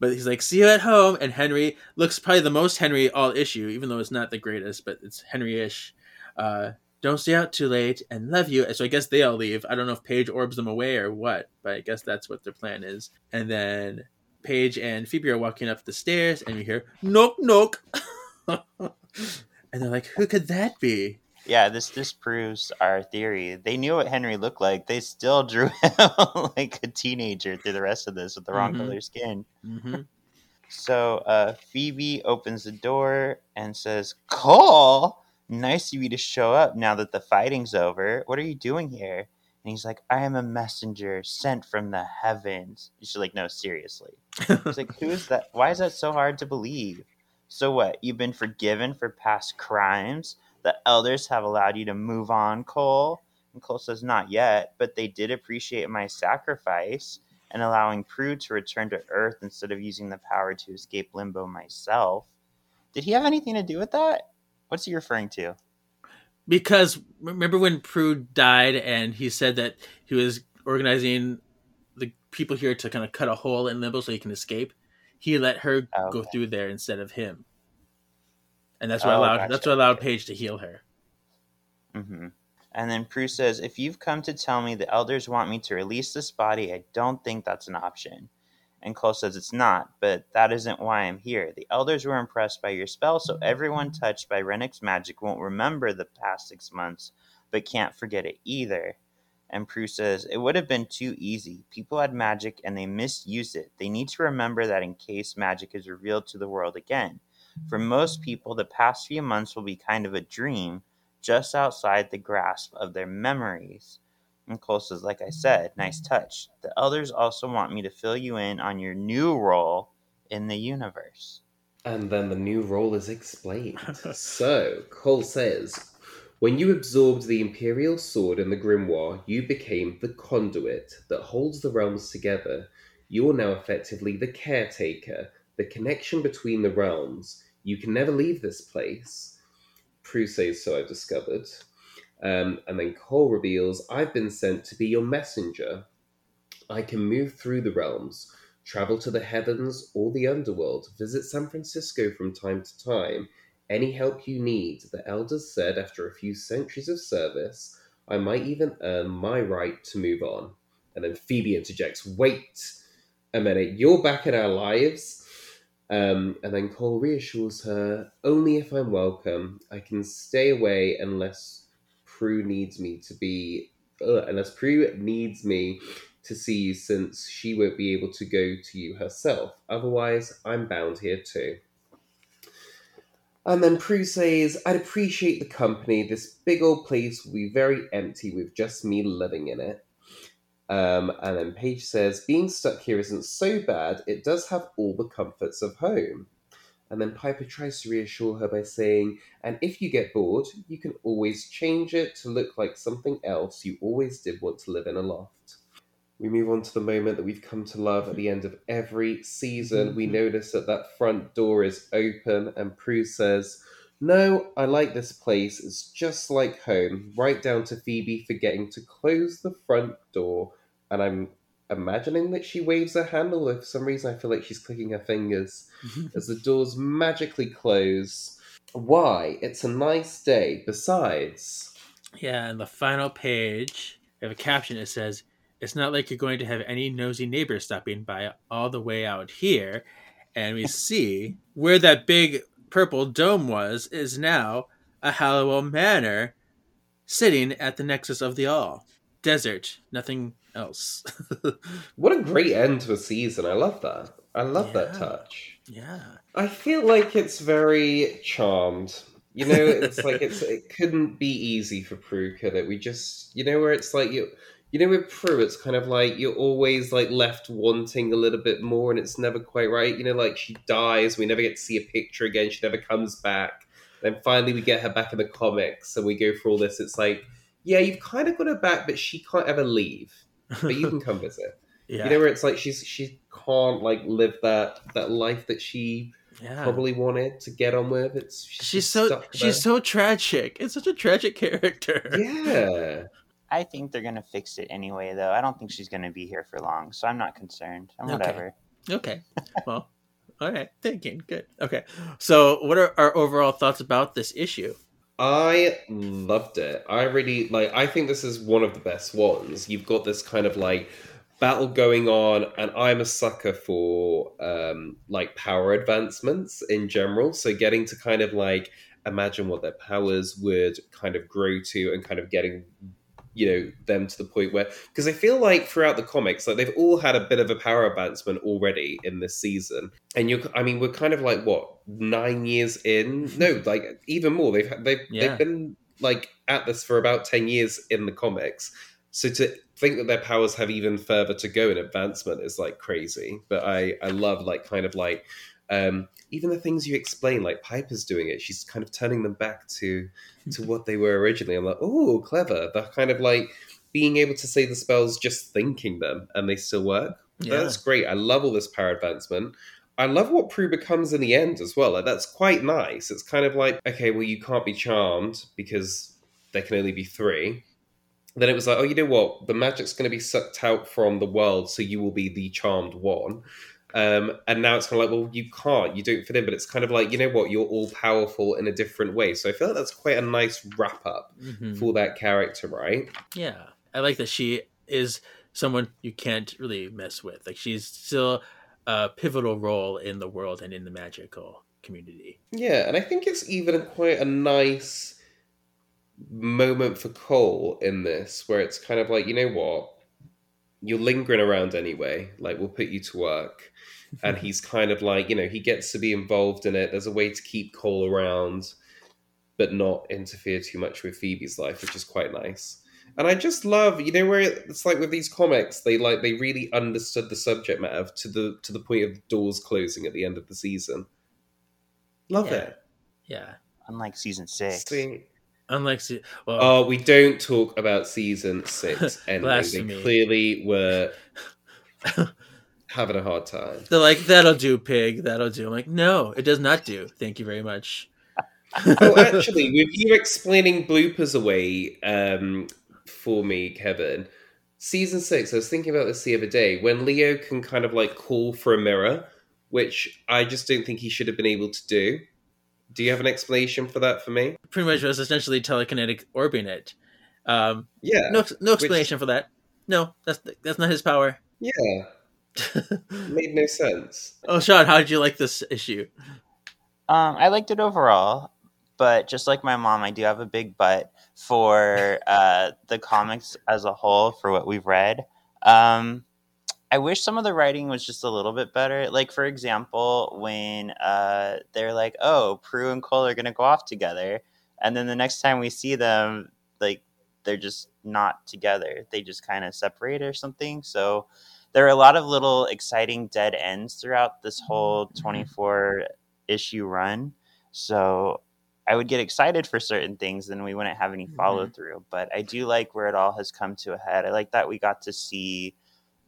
S2: But he's like, "See you at home." And Henry looks probably the most Henry all issue, even though it's not the greatest, but it's Henry-ish. Uh, don't stay out too late and love you. So I guess they all leave. I don't know if Paige orbs them away or what, but I guess that's what their plan is. And then Paige and Phoebe are walking up the stairs, and you hear knock knock, and they're like, "Who could that be?"
S1: Yeah, this disproves our theory. They knew what Henry looked like. They still drew him like a teenager through the rest of this with the wrong
S2: Mhm.
S1: color skin.
S2: Mm-hmm.
S1: So uh, Phoebe opens the door and says, Cole, nice of you to show up now that the fighting's over. What are you doing here? And he's like, I am a messenger sent from the heavens. And she's like, No, seriously. He's like, Who is that? Why is that so hard to believe? So what? You've been forgiven for past crimes? The elders have allowed you to move on, Cole? And Cole says, Not yet, but they did appreciate my sacrifice and allowing Prue to return to Earth instead of using the power to escape limbo myself. Did he have anything to do with that? What's he referring to?
S2: because remember when Prue died and he said that he was organizing the people here to kind of cut a hole in limbo so he can escape. He let her go
S1: Okay.
S2: through there instead of him, and that's what
S1: Oh,
S2: allowed
S1: gotcha.
S2: that's what allowed Paige to heal her.
S1: hmm And then Prue says, If you've come to tell me the elders want me to release this body, I don't think that's an option. And Cole says it's not, but that isn't why I'm here. The elders were impressed by your spell, so everyone touched by Rennek's magic won't remember the past six months, but can't forget it either. And Prue says, It would have been too easy. People had magic and they misused it. They need to remember that in case magic is revealed to the world again. For most people, the past few months will be kind of a dream, just outside the grasp of their memories. And Cole says, like I said, nice touch. The elders also want me to fill you in on your new role in the universe.
S7: And then the new role is explained. so, Cole says, when you absorbed the Imperial sword in the grimoire, you became the conduit that holds the realms together. You're now effectively the caretaker, the connection between the realms. You can never leave this place. Prue says, so I've discovered. Um, and then Cole reveals, I've been sent to be your messenger. I can move through the realms, travel to the heavens or the underworld, visit San Francisco from time to time. Any help you need, the elders said after a few centuries of service, I might even earn my right to move on. And then Phoebe interjects, Wait a minute, you're back in our lives? Um, and then Cole reassures her, Only if I'm welcome. I can stay away unless Prue needs me to be, uh, unless Prue needs me to see you since she won't be able to go to you herself. Otherwise, I'm bound here too. And then Prue says, I'd appreciate the company. This big old place will be very empty with just me living in it. Um, and then Paige says, being stuck here isn't so bad. It does have all the comforts of home. And then Piper tries to reassure her by saying, and if you get bored, you can always change it to look like something else you always did want to live in a loft. We move on to the moment that we've come to love at the end of every season. We mm-hmm. notice that that front door is open, and Prue says, No, I like this place. It's just like home, right down to Phoebe forgetting to close the front door. And I'm imagining that she waves her hand, although for some reason I feel like she's clicking her fingers as the doors magically close. Why? It's a nice day. Besides,
S2: Yeah, and the final page, we have a caption that says, It's not like you're going to have any nosy neighbors stopping by all the way out here. And we see where that big purple dome was is now a Halliwell Manor sitting at the nexus of the all. Desert, nothing else.
S7: what a great end to a season. I love that. I love that touch.
S2: yeah.
S7: I feel like it's very charmed. You know, it's like it's it couldn't be easy for Prue, could it? We just you know where it's like you you know with Prue it's kind of like you're always like left wanting a little bit more and it's never quite right. You know, like she dies, we never get to see a picture again, she never comes back. Then finally we get her back in the comics and we go through all this. It's like, yeah, you've kind of got her back, but she can't ever leave. But you can come visit.
S2: yeah.
S7: You know where it's like she's she can't like live that that life that she
S2: yeah.
S7: probably wanted to get on with. It's she's,
S2: She's so she's so tragic. It's such a tragic character.
S7: yeah.
S1: I think they're gonna fix it anyway, though. I don't think she's gonna be here for long, so I'm not concerned. I'm
S2: Okay.
S1: whatever.
S2: Okay. Well, all right. Thinking. Good. Okay. So, what are our overall thoughts about this issue?
S7: I loved it. I really like. I think this is one of the best ones. You've got this kind of like battle going on, and I'm a sucker for um, like power advancements in general. So getting to kind of like imagine what their powers would kind of grow to, and kind of getting you know them to the point where because I feel like throughout the comics, like they've all had a bit of a power advancement already in this season, and you're I mean we're kind of like what nine years in? No, like even more. They've they've
S2: Yeah.
S7: they've been like at this for about ten years in the comics. So to think that their powers have even further to go in advancement is like crazy. But I I love like kind of like um even the things you explain like Piper's doing it. She's kind of turning them back to to what they were originally. I'm like, oh, clever. They're kind of like being able to say the spells just thinking them and they still work.
S2: Yeah.
S7: That's great. I love all this power advancement. I love what Prue becomes in the end as well. Like that's quite nice. It's kind of like, okay, well, you can't be charmed because there can only be three. Then it was like, oh, you know what? The magic's going to be sucked out from the world, so you will be the charmed one. Um, and now it's kind of like, well, you can't, you don't fit in. But it's kind of like, you know what? You're all powerful in a different way. So I feel like that's quite a nice wrap up
S2: Mhm.
S7: for that character, right?
S2: Yeah, I like that she is someone you can't really mess with. Like she's still a pivotal role in the world and in the magical community.
S7: Yeah, and I think it's even quite a nice moment for Cole in this, where it's kind of like, you know what? You're lingering around anyway. Like, we'll put you to work. And he's kind of like, you know, he gets to be involved in it. There's a way to keep Cole around, but not interfere too much with Phoebe's life, which is quite nice. And I just love, you know, where it's like with these comics, they like they really understood the subject matter to the to the point of the doors closing at the end of the season. Love
S2: Yeah.
S7: it.
S2: Yeah,
S1: Unlike season six.
S7: See,
S2: unlike se- well,
S7: Oh, we don't talk about season six.
S2: Blasphemy.
S7: they clearly were having a hard time.
S2: they're like that'll do, pig. That'll do. I'm like, no, it does not do. Thank you very much.
S7: oh, actually, with you explaining bloopers away um, for me, Kevin, season six, I was thinking about this the other day when Leo can kind of like call for a mirror, which I just don't think he should have been able to do. Do you have an explanation for that for me?
S2: pretty much it was essentially telekinetic orbing it. Um,
S7: Yeah.
S2: no, no explanation for that. No, that's that's not his power.
S7: Yeah. Made no sense.
S2: Oh, Sean, how did you like this issue?
S1: Um, I liked it overall, but just like my mom, I do have a big butt for uh, the comics as a whole for what we've read. Um, I wish some of the writing was just a little bit better. Like for example, when uh, they're like, "Oh, Prue and Cole are gonna go off together," and then the next time we see them, like they're just not together. They just kind of separate or something. So there are a lot of little exciting dead ends throughout this whole 24 issue run. So I would get excited for certain things, and we wouldn't have any follow through. But I do like where it all has come to a head. I like that we got to see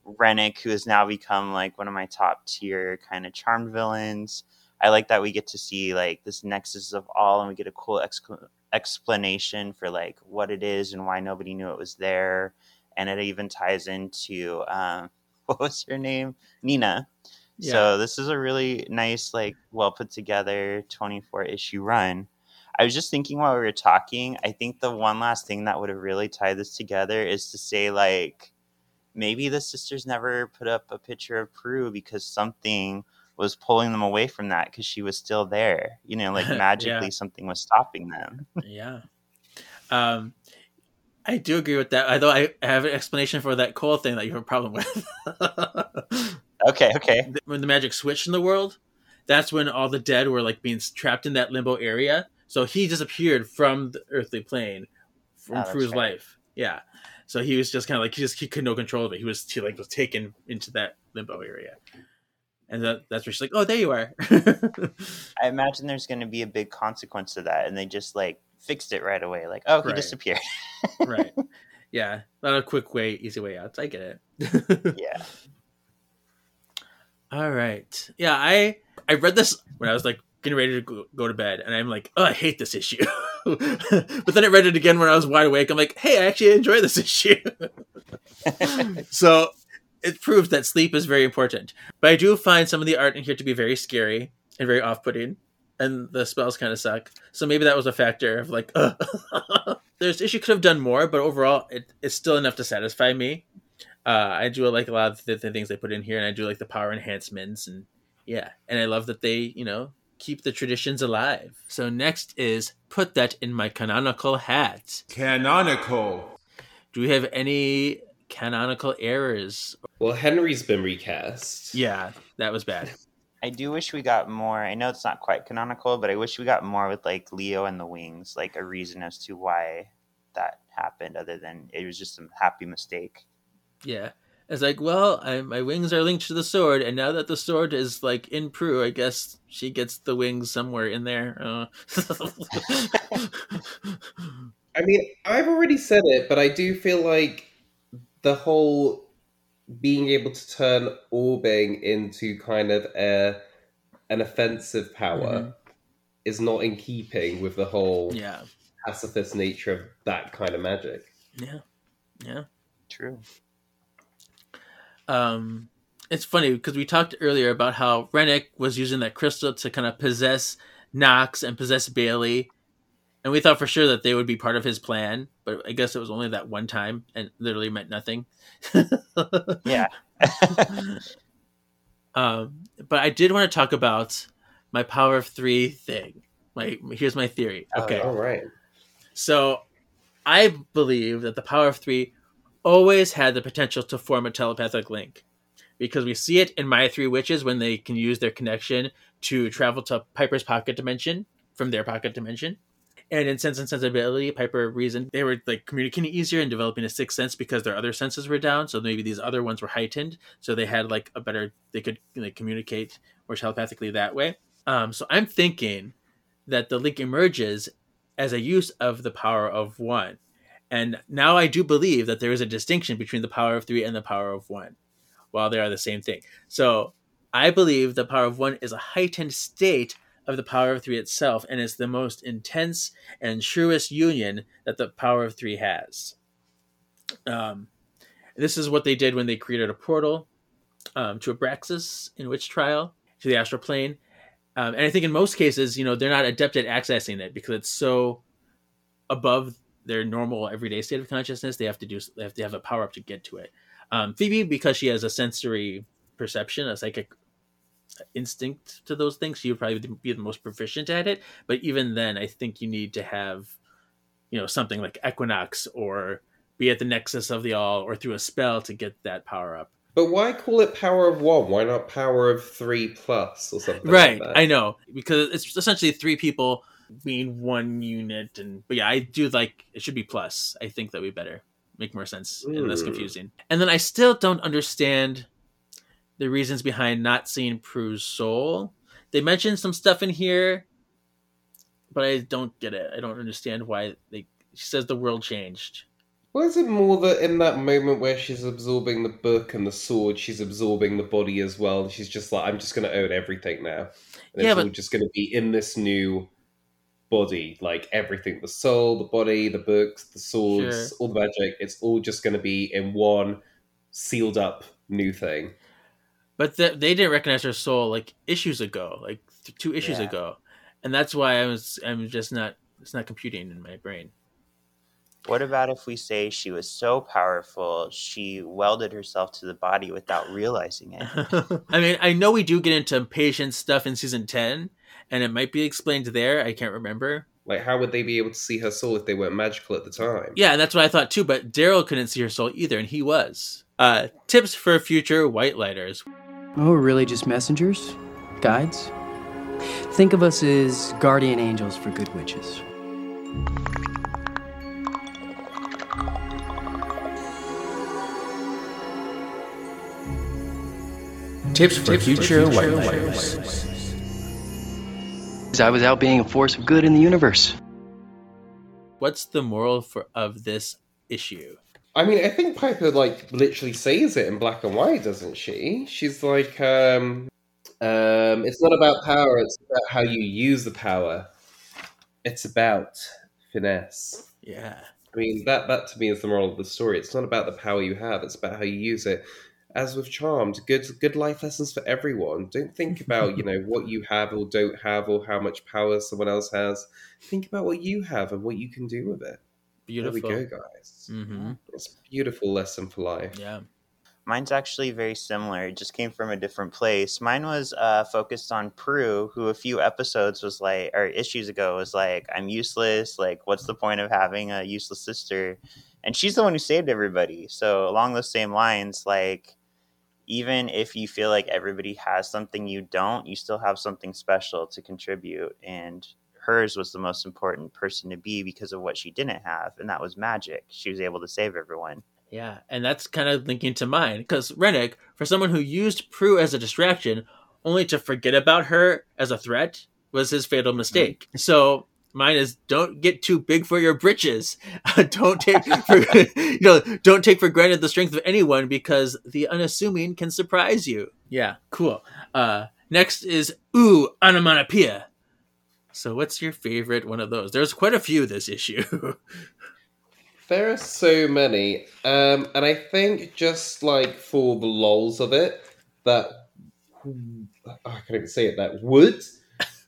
S1: Rennek, who has now become like one of my top tier kind of charmed villains. I like that we get to see like this nexus of all, and we get a cool excla- explanation for like what it is and why nobody knew it was there. And it even ties into um, what was her name, Nina.
S2: Yeah.
S1: So this is a really nice, like, well put together 24 issue run. I was just thinking while we were talking, I think the one last thing that would have really tied this together is to say, like, maybe the sisters never put up a picture of Prue because something was pulling them away from that because she was still there. You know, like
S2: Yeah.
S1: magically something was stopping them.
S2: yeah. Um, I do agree with that. Although I have an explanation for that Cole thing that you have a problem with.
S1: Okay, okay.
S2: when the magic switched in the world, that's when all the dead were like being trapped in that limbo area. So he disappeared from the earthly plane from
S1: Oh,
S2: Prue's
S1: right.
S2: life. Yeah. So he was just kind of like he just he could no control of it. He was he like was taken into that limbo area, and that, that's where she's like, "Oh, there you are."
S1: I imagine there's going to be a big consequence to that, and they just like fixed it right away. Like, oh, he
S2: Right.
S1: disappeared.
S2: right. Yeah. Not a quick way, easy way out. I get it.
S1: yeah.
S2: All right. Yeah, I I read this when I was like getting ready to go, go to bed, and I'm like, oh, I hate this issue. but then I read it again when I was wide awake. I'm like, hey, I actually enjoy this issue. so it proves that sleep is very important. But I do find some of the art in here to be very scary and very off-putting, and the spells kind of suck. So maybe that was a factor of like, there's issue could have done more, but overall, it, it's still enough to satisfy me. Uh, I do like a lot of the, the things they put in here, and I do like the power enhancements, and yeah, and I love that they, you know, keep the traditions alive. So next is put that in my canonical hat.
S11: Canonical.
S2: Do we have any canonical errors?
S7: Well, Henry's been recast.
S2: Yeah, that was bad.
S1: I do wish we got more. I know it's not quite canonical, but I wish we got more with like Leo and the wings, like a reason as to why that happened, other than it was just a happy mistake.
S2: Yeah. It's like, well, I, my wings are linked to the sword, and now that the sword is like in Prue, I guess she gets the wings somewhere in there. Uh.
S7: I mean, I've already said it, but I do feel like the whole being able to turn orbing into kind of a an offensive power
S2: Mhm.
S7: is not in keeping with the whole
S2: yeah,
S7: pacifist nature of that kind of magic.
S2: yeah, yeah.
S1: True.
S2: Um, it's funny because we talked earlier about how Rennek was using that crystal to kind of possess Knox and possess Bailey, and we thought for sure that they would be part of his plan, but I guess it was only that one time and literally meant nothing.
S1: Yeah.
S2: um, but I did want to talk about my power of three thing. My here's my theory. Okay,
S7: All right.
S2: so I believe that the power of three always had the potential to form a telepathic link because we see it in my three witches when they can use their connection to travel to Piper's pocket dimension from their pocket dimension. And in Sense and Sense Ability, Piper reasoned they were like communicating easier and developing a sixth sense because their other senses were down. So maybe these other ones were heightened. So they had like a better, they could like, communicate more telepathically that way. Um, so I'm thinking that the link emerges as a use of the power of one. And now I do believe that there is a distinction between the power of three and the power of one, while they are the same thing. So I believe the power of one is a heightened state of the power of three itself, and it's the most intense and truest union that the power of three has. Um, this is what they did when they created a portal um, to Abraxas in Witch Trial to the astral plane. Um, and I think in most cases, you know, they're not adept at accessing it because it's so above their normal everyday state of consciousness. They have to do they have to have a power up to get to it. Um, Phoebe, because she has a sensory perception, a psychic instinct to those things, she would probably be the most proficient at it. But even then, I think you need to have, you know, something like Equinox or be at the nexus of the all or through a spell to get that power up.
S7: But why call it power of one? Why not power of three plus or something?
S2: right
S7: Like
S2: i know because it's essentially three people being one unit and but yeah i do like it should be plus. I think that would be better. Make more sense and less confusing. And then i still don't understand the reasons behind not seeing prue's soul. They mentioned some stuff in here but i don't get it. I don't understand why they she says the world changed.
S7: Well, is it more that in that moment where she's absorbing the book and the sword, she's absorbing the body as well? She's just like, I'm just going to own everything now. And
S2: Yeah,
S7: it's
S2: but-
S7: all just going to be in this new body, like everything the soul, the body, the books, the swords,
S2: Sure.
S7: all the magic. It's all just going to be in one sealed up new thing.
S2: but th- they didn't recognize her soul like issues ago like th- two issues
S1: Yeah.
S2: ago and that's why i was i'm just not it's not computing in my brain
S1: What about if we say she was so powerful she welded herself to the body without realizing it?
S2: I mean, I know we do get into patient stuff in season 10, and it might be explained there. I can't remember.
S7: Like, how would they be able to see her soul if they weren't magical at the time?
S2: Yeah, and that's what I thought too, but Darryl couldn't see her soul either, and he was. Uh, tips for future white lighters.
S12: Oh, we're really just messengers? Guides? Think of us as guardian angels for good witches.
S2: Tips for future white lighters.
S12: I was out being a force of good in the universe.
S2: What's the moral for of this issue?
S7: I mean, I think Piper like literally says it in black and white, doesn't she? She's like, um, um, it's not about power; it's about how you use the power. It's about finesse.
S2: Yeah.
S7: I mean, that that to me is the moral of the story. It's not about the power you have; it's about how you use it. As with Charmed, good good life lessons for everyone. Don't think about you know what you have or don't have or how much power someone else has. Think about what you have and what you can do with it.
S2: Beautiful.
S7: There we go, guys.
S2: Mm-hmm.
S7: It's a beautiful lesson for life.
S2: Yeah.
S1: Mine's actually very similar. It just came from a different place. Mine was uh, focused on Prue, who a few episodes was like, or issues ago was like, I'm useless. Like, what's the point of having a useless sister? And she's the one who saved everybody. So, along those same lines, like, even if you feel like everybody has something you don't, you still have something special to contribute. And hers was the most important person to be because of what she didn't have, and that was magic. She was able to save everyone.
S2: Yeah, and that's kind of linking to mine because Rennek, for someone who used Prue as a distraction, only to forget about her as a threat, was his fatal mistake. Mm-hmm. So mine is don't get too big for your britches. don't take for you know don't take for granted the strength of anyone because the unassuming can surprise you. Yeah, cool. Uh, next is ooh onomatopoeia. So what's your favorite one of those? There's quite a few this issue.
S7: There are so many, um, and I think just like for the lols of it, that I can't even say it. That would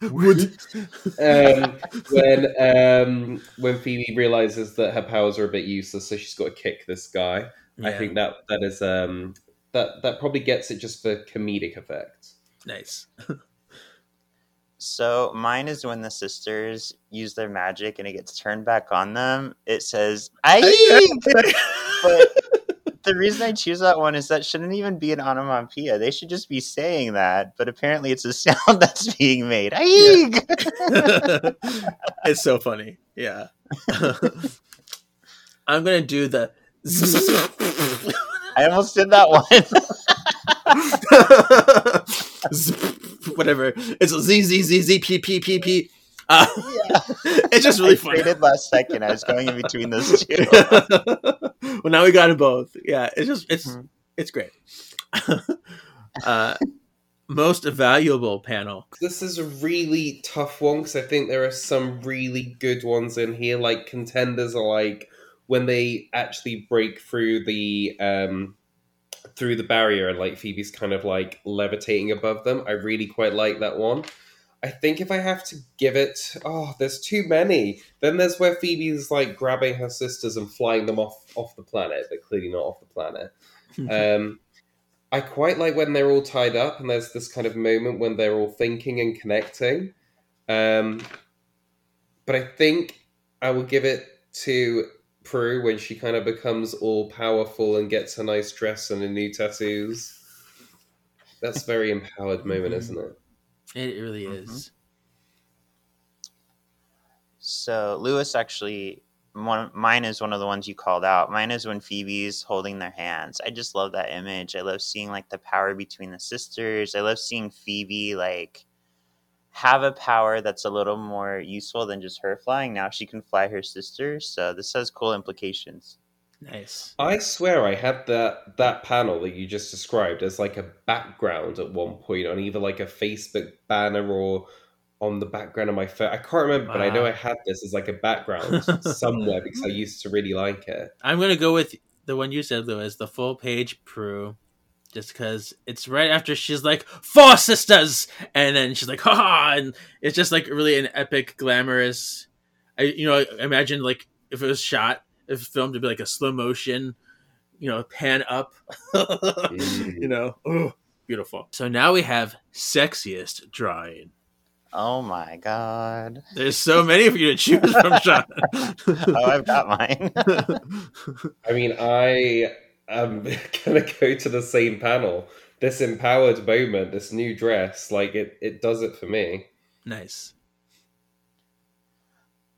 S2: would
S7: um, when um, when Phoebe realizes that her powers are a bit useless, so she's got to kick this guy. Yeah. I think that that is um, that that probably gets it just for comedic effect.
S2: Nice.
S1: So mine is when the sisters use their magic and it gets turned back on them. It says "I." but the reason I choose that one is that shouldn't even be an onomatopoeia. They should just be saying that. But apparently, it's a sound that's being made. Yeah.
S2: it's so funny. Yeah. I'm gonna do the.
S1: I almost did that one
S2: whatever. It's Z Z Z Z P P P P. Uh, yeah. It's just really
S1: I
S2: funny.
S1: Traded last second. I was going in between those two.
S2: well, now we got them both. Yeah, it's just it's mm-hmm. it's great. uh, most valuable panel.
S7: This is a really tough one because I think there are some really good ones in here. Like contenders are like when they actually break through the um through the barrier and like Phoebe's kind of like levitating above them. I really quite like that one. I think if I have to give it, oh, there's too many. Then there's where Phoebe's like grabbing her sisters and flying them off off the planet, They're clearly not off the planet. um, I quite like when they're all tied up and there's this kind of moment when they're all thinking and connecting. Um, but I think I will give it to Prue when she kind of becomes all powerful and gets a nice dress and a new tattoos. That's a very empowered moment,
S2: Mm-hmm.
S7: isn't it?
S2: It really mm-hmm. is.
S1: So Lewis actually one mine is one of the ones you called out. Mine is when Phoebe's holding their hands. I just love that image. I love seeing like the power between the sisters. I love seeing Phoebe like have a power that's a little more useful than just her flying. Now she can fly her sister. So this has cool implications.
S2: Nice.
S7: I swear I had that that panel that you just described as like a background at one point on either like a Facebook banner or on the background of my phone. I can't remember, but I know I had this as like a background somewhere because I used to really like it.
S2: I'm gonna go with the one you said, Lewis, the full page Prue. Just because it's right after she's like, Four sisters! And then she's like, ha! And it's just like really an epic, glamorous. I, you know, imagine like if it was shot, if filmed to be like a slow motion, you know, pan up,
S7: Mm.
S2: you know, oh, beautiful. So now we have sexiest drawing.
S1: Oh my god.
S2: There's so many for you to choose from, Sean.
S1: oh, I've got mine.
S7: I mean, I am gonna go to the same panel. This empowered moment, this new dress, like it, it does it for me.
S2: nice.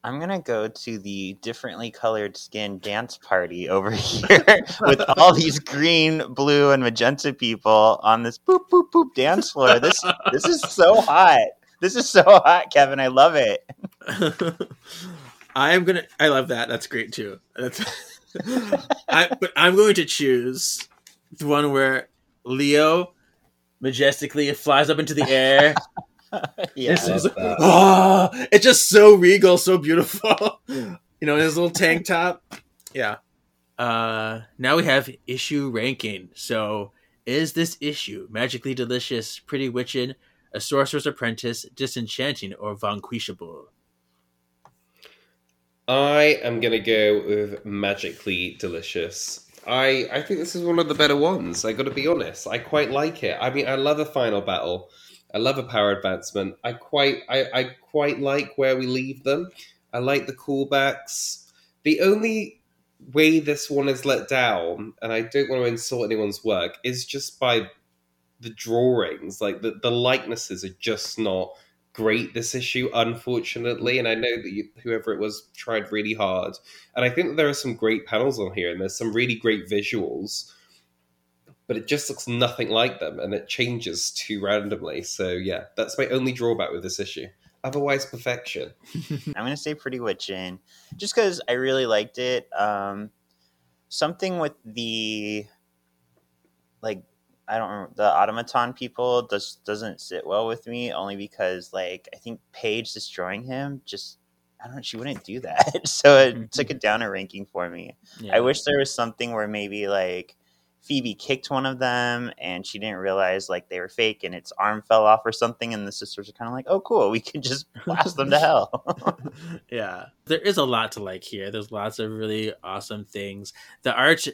S1: I'm gonna go to the differently colored skin dance party over here with all these green, blue, and magenta people on this boop boop boop dance floor. This this is so hot. This is so hot, Kevin. I love it.
S2: I am gonna. I love that. That's great too. That's. I, but I'm going to choose the one where Leo majestically flies up into the air.
S1: Yeah,
S2: This is- oh, it's just so regal, so beautiful. You know, in his little tank top. Yeah. Uh, now we have issue ranking. So Is this issue magically delicious, pretty witchin', a sorcerer's apprentice, disenchanting, or vanquishable?
S7: I am gonna go with magically delicious. I I think this is one of the better ones. I got to be honest. I quite like it. I mean, I love a final battle. I love a power advancement. I quite I, I quite like where we leave them. I like the callbacks. The only way this one is let down, and I don't want to insult anyone's work, is just by the drawings. Like the, the likenesses are just not great this issue, unfortunately. And I know that you, whoever it was tried really hard. And I think that there are some great panels on here, and there's some really great visuals. But it just looks nothing like them, and it changes too randomly. So yeah, that's my only drawback with this issue. Otherwise, perfection.
S1: I'm gonna say Pretty Witchin', just because I really liked it. Um, something with the like I don't remember the automaton people does doesn't sit well with me only because like I think Paige destroying him just I don't know she wouldn't do that so it took it down a ranking for me.
S2: Yeah.
S1: I wish there was something where maybe like Phoebe kicked one of them and she didn't realize like they were fake and its arm fell off or something and the sisters are kind of like oh cool we can just blast them to hell.
S2: yeah, there is a lot to like here. There's lots of really awesome things. The arch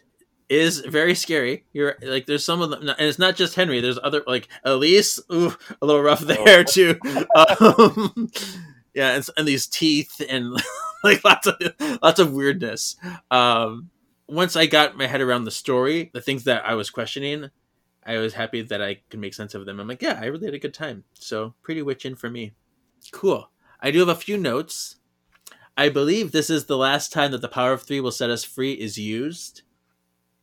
S2: is very scary. You're like, there's some of them, and it's not just Henry. There's other like Elise, ooh, a little rough there too. Um, yeah, and, and these teeth and like lots of lots of weirdness. Um, once I got my head around the story, the things that I was questioning, I was happy that I could make sense of them. I'm like, yeah, I really had a good time. So pretty witching for me. Cool. I do have a few notes. I believe this is the last time that the power of three will set us free is used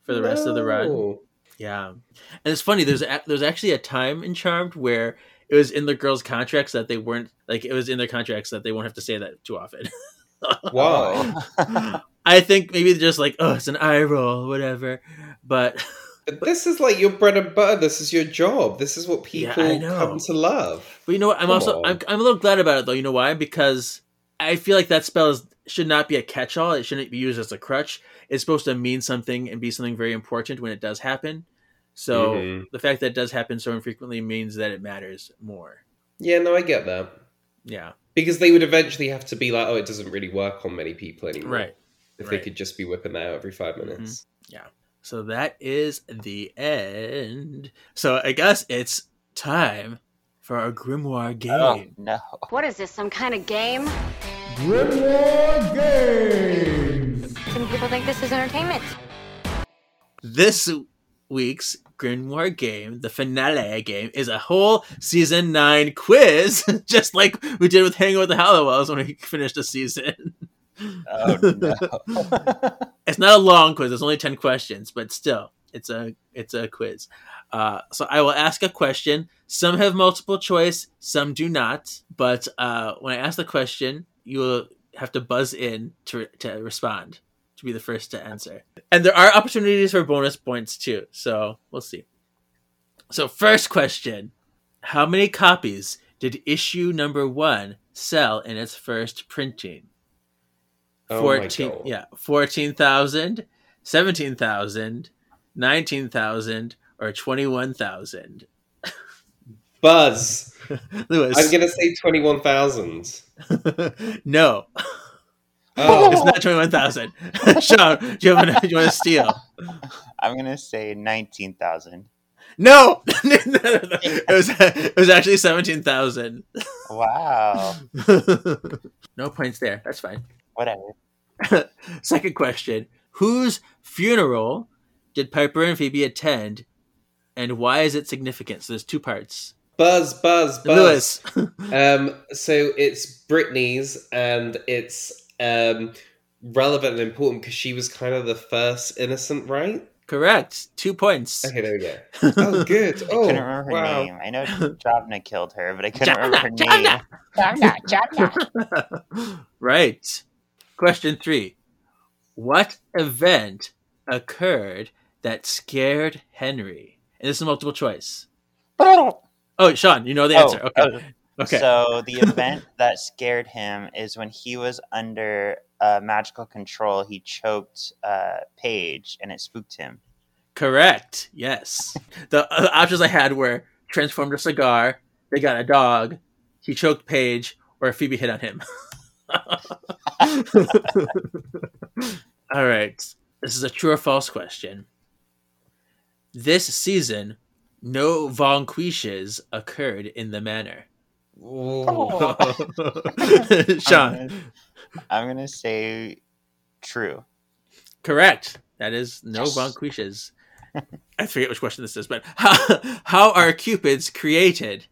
S2: for the rest of the run. Yeah, and it's funny. There's a, there's actually a time in Charmed where it was in the girls' contracts that they weren't like it was in their contracts that they won't have to say that too often.
S7: Why?
S2: I think maybe just like oh, it's an eye roll, whatever. But
S7: This is like your bread and butter. This is your job. This is what people
S2: know.
S7: come to love.
S2: But you know what? I'm
S7: Come
S2: also. I'm, I'm a little glad about it though. You know why? Because I feel like that spell is, should not be a catch-all. It shouldn't be used as a crutch. It's supposed to mean something and be something very important when it does happen. So
S7: Mhm.
S2: the fact that it does happen so infrequently means that it matters more.
S7: Yeah, no, I get that.
S2: Yeah.
S7: Because they would eventually have to be like, oh, it doesn't really work on many people anymore.
S2: Right.
S7: If
S2: right.
S7: they could just be whipping that out every five mm-hmm. minutes.
S2: Yeah. So that is the end. So I guess it's time for our grimoire oh, game.
S1: oh no.
S3: What is this, some kind of game?
S11: Grimoire Games!
S5: Some people think this is entertainment.
S2: This week's grimoire game, the finale game, is a whole season nine quiz, just like we did with Hanging with the Halliwells when we finished the season.
S1: Oh no.
S2: it's not a long quiz; it's only ten questions, but still, it's a it's a quiz. Uh, so I will ask a question. Some have multiple choice, some do not. But uh, when I ask the question, you will have to buzz in to to respond to be the first to answer. And there are opportunities for bonus points too. So we'll see. So first question: How many copies did issue number one sell in its first printing?
S7: Oh my
S2: 14
S7: God.
S2: yeah 14,000 17,000 19,000 or 21,000
S7: Buzz.
S2: Lewis
S7: I'm gonna say twenty-one thousand.
S2: no
S7: Oh,
S2: it's not 21,000 Sean do you, have an, do you want to steal
S1: I'm gonna say nineteen thousand.
S2: no no, no, no. It, was, it was actually 17,000
S1: Wow.
S2: no points there that's fine
S1: Whatever.
S2: second question whose funeral did Piper and Phoebe attend and why is it significant so there's two parts
S7: Buzz, Buzz, Buzz.
S2: Lewis
S7: Um, so it's Britney's, and it's um relevant and important because she was kind of the first innocent, right?
S2: correct two points
S7: Okay, there we go. Oh, good.
S1: I
S7: Oh,
S1: couldn't remember her
S7: wow.
S1: name. I know Javna killed her, but I couldn't
S2: Javna,
S1: remember her
S2: Javna.
S1: name. Javna, Javna.
S2: right. Question three. What event occurred that scared Henry? And this is a multiple choice. Oh, Sean, you know the answer.
S1: Oh,
S2: okay.
S1: oh.
S2: Okay.
S1: So the event that scared him is when he was under uh, magical control. He choked uh, Paige, and it spooked him.
S2: Correct. Yes. The uh, options I had were transformed a cigar, they got a dog, he choked Paige, or Phoebe hit on him. All right. This is a true or false question. This season, no vanquishes occurred in the manor.
S1: Oh.
S2: Sean.
S1: I'm gonna, I'm gonna say true.
S2: Correct. That is no
S1: Yes.
S2: vanquishes. I forget which question this is, but how, how are cupids created?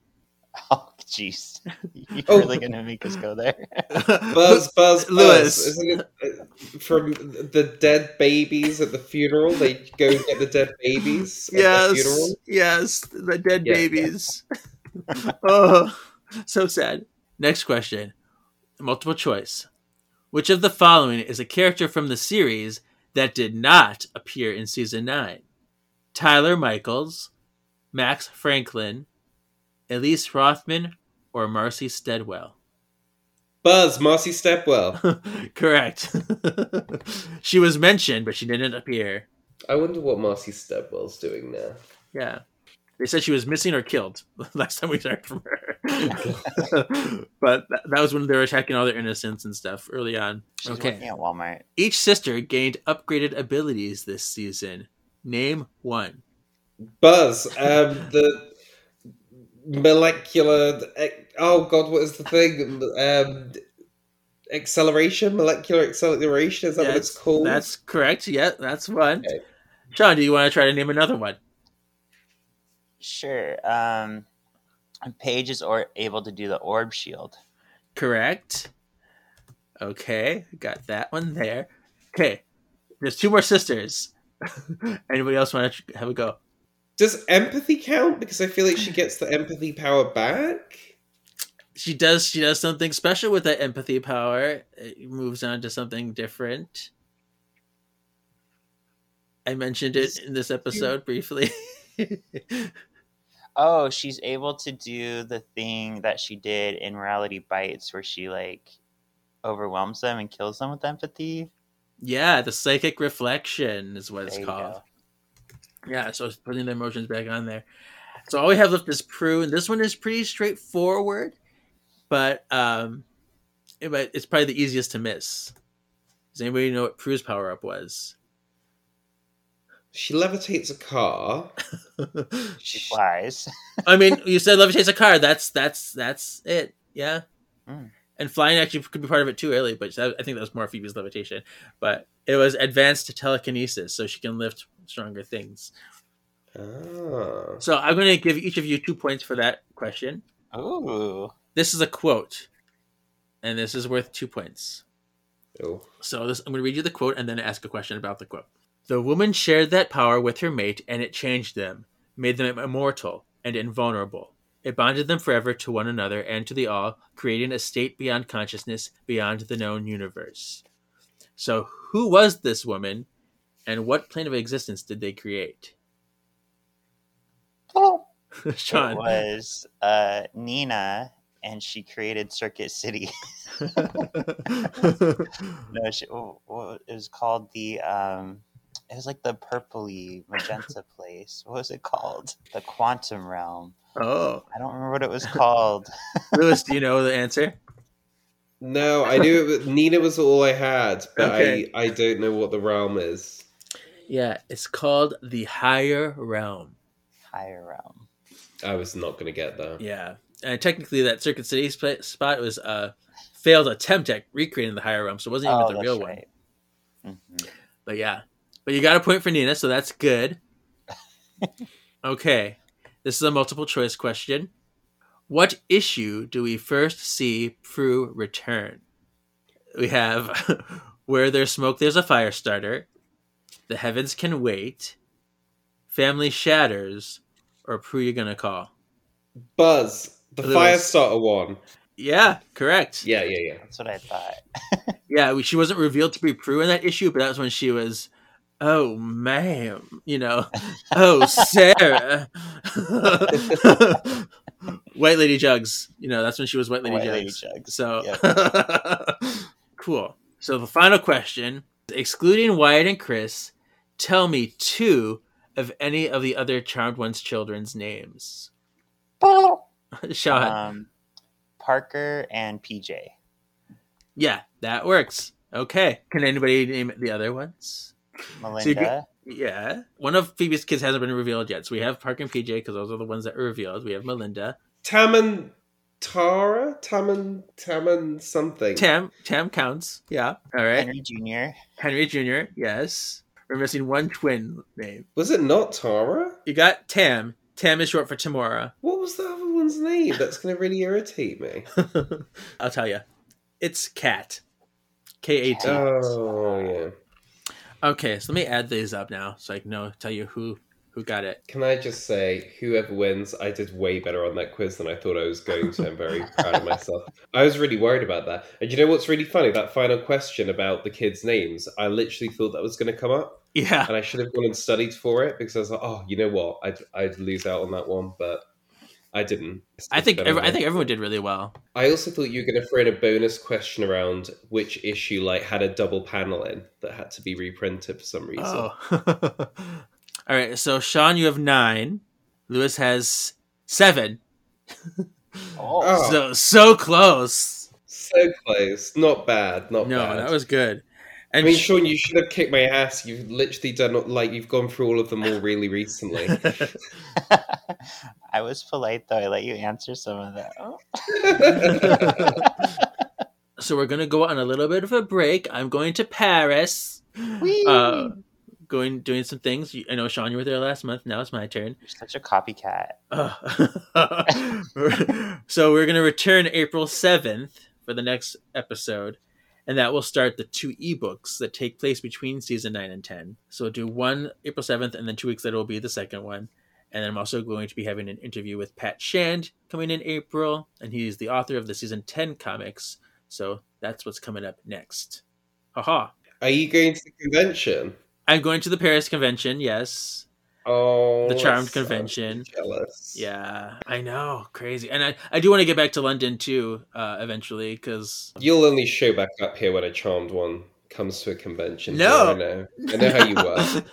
S1: Oh, jeez. You're
S7: Oh.
S1: really gonna make us go there?
S7: Buzz, Buzz,
S2: Lewis.
S7: Buzz. Isn't it uh, from the dead babies at the funeral? They go get the dead babies at the
S2: Yes,
S7: funeral.
S2: yes, the dead
S7: Yeah.
S2: babies. oh, so sad. Next question, multiple choice. Which of the following is a character from the series that did not appear in season nine? Tyler Michaels, Max Franklin, Elise Rothman, or Marcy Steadwell?
S7: Buzz, Marcy Stepwell.
S2: Correct. she was mentioned, but she didn't appear.
S7: I wonder what Marcy Stepwell's doing now.
S2: Yeah. They said she was missing or killed last time we heard from her. but that, that was when they were attacking all their innocents and stuff early on.
S1: She's
S2: okay.
S1: working at Walmart.
S2: Each sister gained upgraded abilities this season. Name one.
S7: Buzz, um, the molecular. Oh God, what is the thing? Um, acceleration, molecular acceleration. Is that what it's called?
S2: That's correct. Yeah, that's one.
S7: Okay.
S2: Sean, do you want to try to name another one?
S1: Sure. Um, Paige is or able to do the orb shield.
S2: Correct. Okay, got that one there. Okay, there's two more sisters. Anybody else want to have a go?
S7: Does empathy count? Because I feel like she gets the empathy power back.
S2: she does she does something special with that empathy power it moves on to something different i mentioned it in this episode briefly
S1: Oh, she's able to do the thing that she did in Morality Bites, where she like overwhelms them and kills them with empathy.
S2: yeah the psychic reflection is what it's
S1: There you
S2: called
S1: go.
S2: Yeah so it's putting the emotions back on there so all we have left is prue and this one is pretty straightforward but um it, but it's probably the easiest to miss does anybody know what prue's power up was
S7: She levitates a car.
S1: She flies.
S2: I mean, you said levitates a car. That's that's that's it. Yeah.
S1: Mm.
S2: And flying actually could be part of it too early, but I I think that was more Phoebe's levitation. But it was advanced telekinesis, so she can lift stronger things.
S7: Ah.
S2: So I'm going to give each of you two points for that question.
S1: Ooh.
S2: This is a quote, and this is worth two points.
S7: Oh.
S2: So this, I'm going to read you the quote and then ask a question about the quote. The woman shared that power with her mate, and it changed them, made them immortal and invulnerable. It bonded them forever to one another and to the all, creating a state beyond consciousness, beyond the known universe. So, who was this woman, and what plane of existence did they create? Sean.
S1: It was uh, Neena, and she created Circuit City. no, she, oh, oh, it was called the. Um, it was like the purpley magenta place. What was it called? The Quantum Realm.
S2: Oh,
S1: I don't remember what it was called.
S2: Lewis, do you know the answer?
S7: No, I knew it was, Neena was all I had, but
S2: Okay.
S7: I, I don't know what the realm is.
S2: Yeah, it's called the Higher Realm.
S1: Higher Realm.
S7: I was not going to get that.
S2: Yeah, and technically, that Circuit City sp- spot was a failed attempt at recreating the Higher Realm, so it wasn't even
S1: Oh,
S2: the real
S1: right.
S2: One. But yeah, but you got a point for Neena, so that's good. okay, this is a multiple choice question. What issue do we first see Prue return? We have Where There's Smoke, There's a Fire Starter, The Heavens Can Wait, Family Shatters, or Prue You Gonna Call?
S7: Buzz, the
S2: Lewis.
S7: Firestarter one.
S2: Yeah, correct.
S7: Yeah, yeah, yeah.
S1: That's what I thought.
S2: Yeah, she wasn't revealed to be Prue in that issue, but that was when she was, oh, ma'am, you know, oh, Sarah. White Lady Jugs, you know, that's when she was White Lady
S1: White
S2: Jugs.
S1: Lady Jugs,
S2: So,
S1: yep.
S2: cool. So, the final question excluding Wyatt and Chris, tell me two of any of the other Charmed One's children's names? Sean.
S1: Um, Parker and PJ.
S2: yeah, that works. Okay. Can anybody name the other ones?
S1: Melinda.
S2: get- yeah. One of Phoebe's kids hasn't been revealed yet. So we have Parker and PJ because those are the ones that were revealed. We have Melinda.
S7: Taman Tara? Taman Taman something.
S2: Tam. Tam counts. Yeah. All right.
S1: Henry Jr.
S2: Henry Jr. Yes. We're missing one twin name.
S7: Was it not Tara?
S2: You got Tam. Tam is short for Tamora.
S7: What was the other one's name? That's going to really irritate me.
S2: I'll tell you. It's Kat. K A T.
S7: Oh, yeah.
S2: Okay, so let me add these up now so I can know tell you who who got it.
S7: Can I just say, whoever wins, I did way better on that quiz than I thought I was going to. I'm very proud of myself. I was really worried about that. And you know what's really funny? That final question about the kids' names, I literally thought that was going to come up.
S2: Yeah.
S7: And I should have gone and studied for it because I was like, oh, you know what? I'd, I'd lose out on that one, but I didn't.
S2: I think every, I think everyone did really well.
S7: I also thought you were going to throw in a bonus question around which issue like had a double panel in that had to be reprinted for some reason.
S2: Oh. All right, so Sean, you have nine. Lewis has seven.
S7: Oh.
S2: So so close.
S7: So close. Not bad. Not
S2: No,
S7: bad.
S2: that was good.
S7: I
S2: And
S7: mean, Sean, you should have kicked my ass. You've literally done like you've gone through all of them all really recently.
S1: I was polite though. I let you answer some of that. Oh.
S2: so we're gonna go on a little bit of a break. I'm going to Paris.
S1: Whee!
S2: Uh, going doing some things. I know Sean, you were there last month. Now it's my turn.
S1: You're such a copycat.
S2: Uh, so we're gonna return April seventh for the next episode, and that will start the two ebooks that take place between season nine and ten. So we'll do one April seventh, and then two weeks later will be the second one. And then I'm also going to be having an interview with Pat Shand coming in April, and he's the author of the season ten comics. So that's what's coming up next. Haha.
S7: Are you going to the convention?
S2: I'm going to the Paris convention. Yes.
S7: Oh,
S2: The Charmed
S7: sounds
S2: convention.
S7: Jealous.
S2: Yeah, I know, crazy, and I, I do want to get back to London too, uh, eventually, because
S7: You'll only show back up here when a Charmed one comes to a convention.
S2: No.
S7: I know. I know how you work.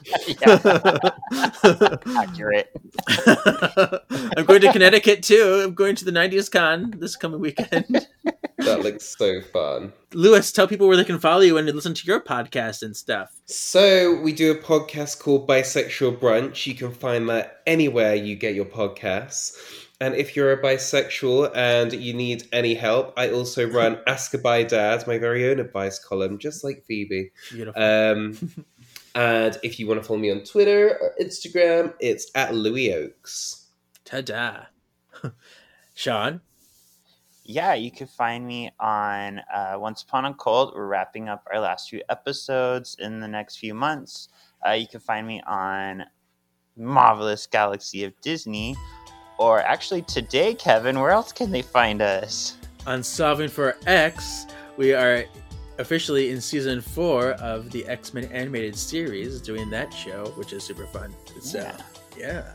S1: Accurate.
S2: I'm going to Connecticut too. I'm going to the 90s Con this coming weekend.
S7: that looks so fun.
S2: Lewis, tell people where they can follow you and listen to your podcast and stuff.
S7: So we do a podcast called Bisexual Brunch. You can find that anywhere you get your podcasts. And if you're a bisexual and you need any help, I also run Ask a Bi Dad, my very own advice column, just like Phoebe.
S2: Beautiful.
S7: Um, and if you want to follow me on Twitter or Instagram, it's at Louis Oaks.
S2: Ta-da. Sean?
S1: yeah, you can find me on uh, Once Upon a Cult. We're wrapping up our last few episodes in the next few months. Uh, you can find me on Marvelous Galaxy of Disney. Or actually, today, Kevin, where else can they find us?
S2: On Solving for X, we are officially in season four of the X Men animated series, doing that show, which is super fun. So,
S1: Yeah.
S2: yeah.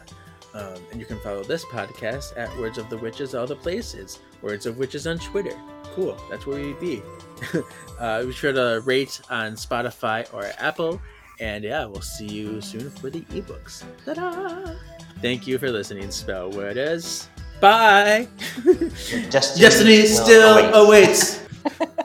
S2: Um, and you can follow this podcast at Words of the Witches, all the places. Words of Witches on Twitter. Cool. That's where we be. uh, be sure to rate on Spotify or Apple. And yeah, we'll see you soon for the ebooks. Ta-da! Thank you for listening, Spell Worders. Bye!
S1: Destiny
S2: Destiny still
S1: await.
S2: awaits.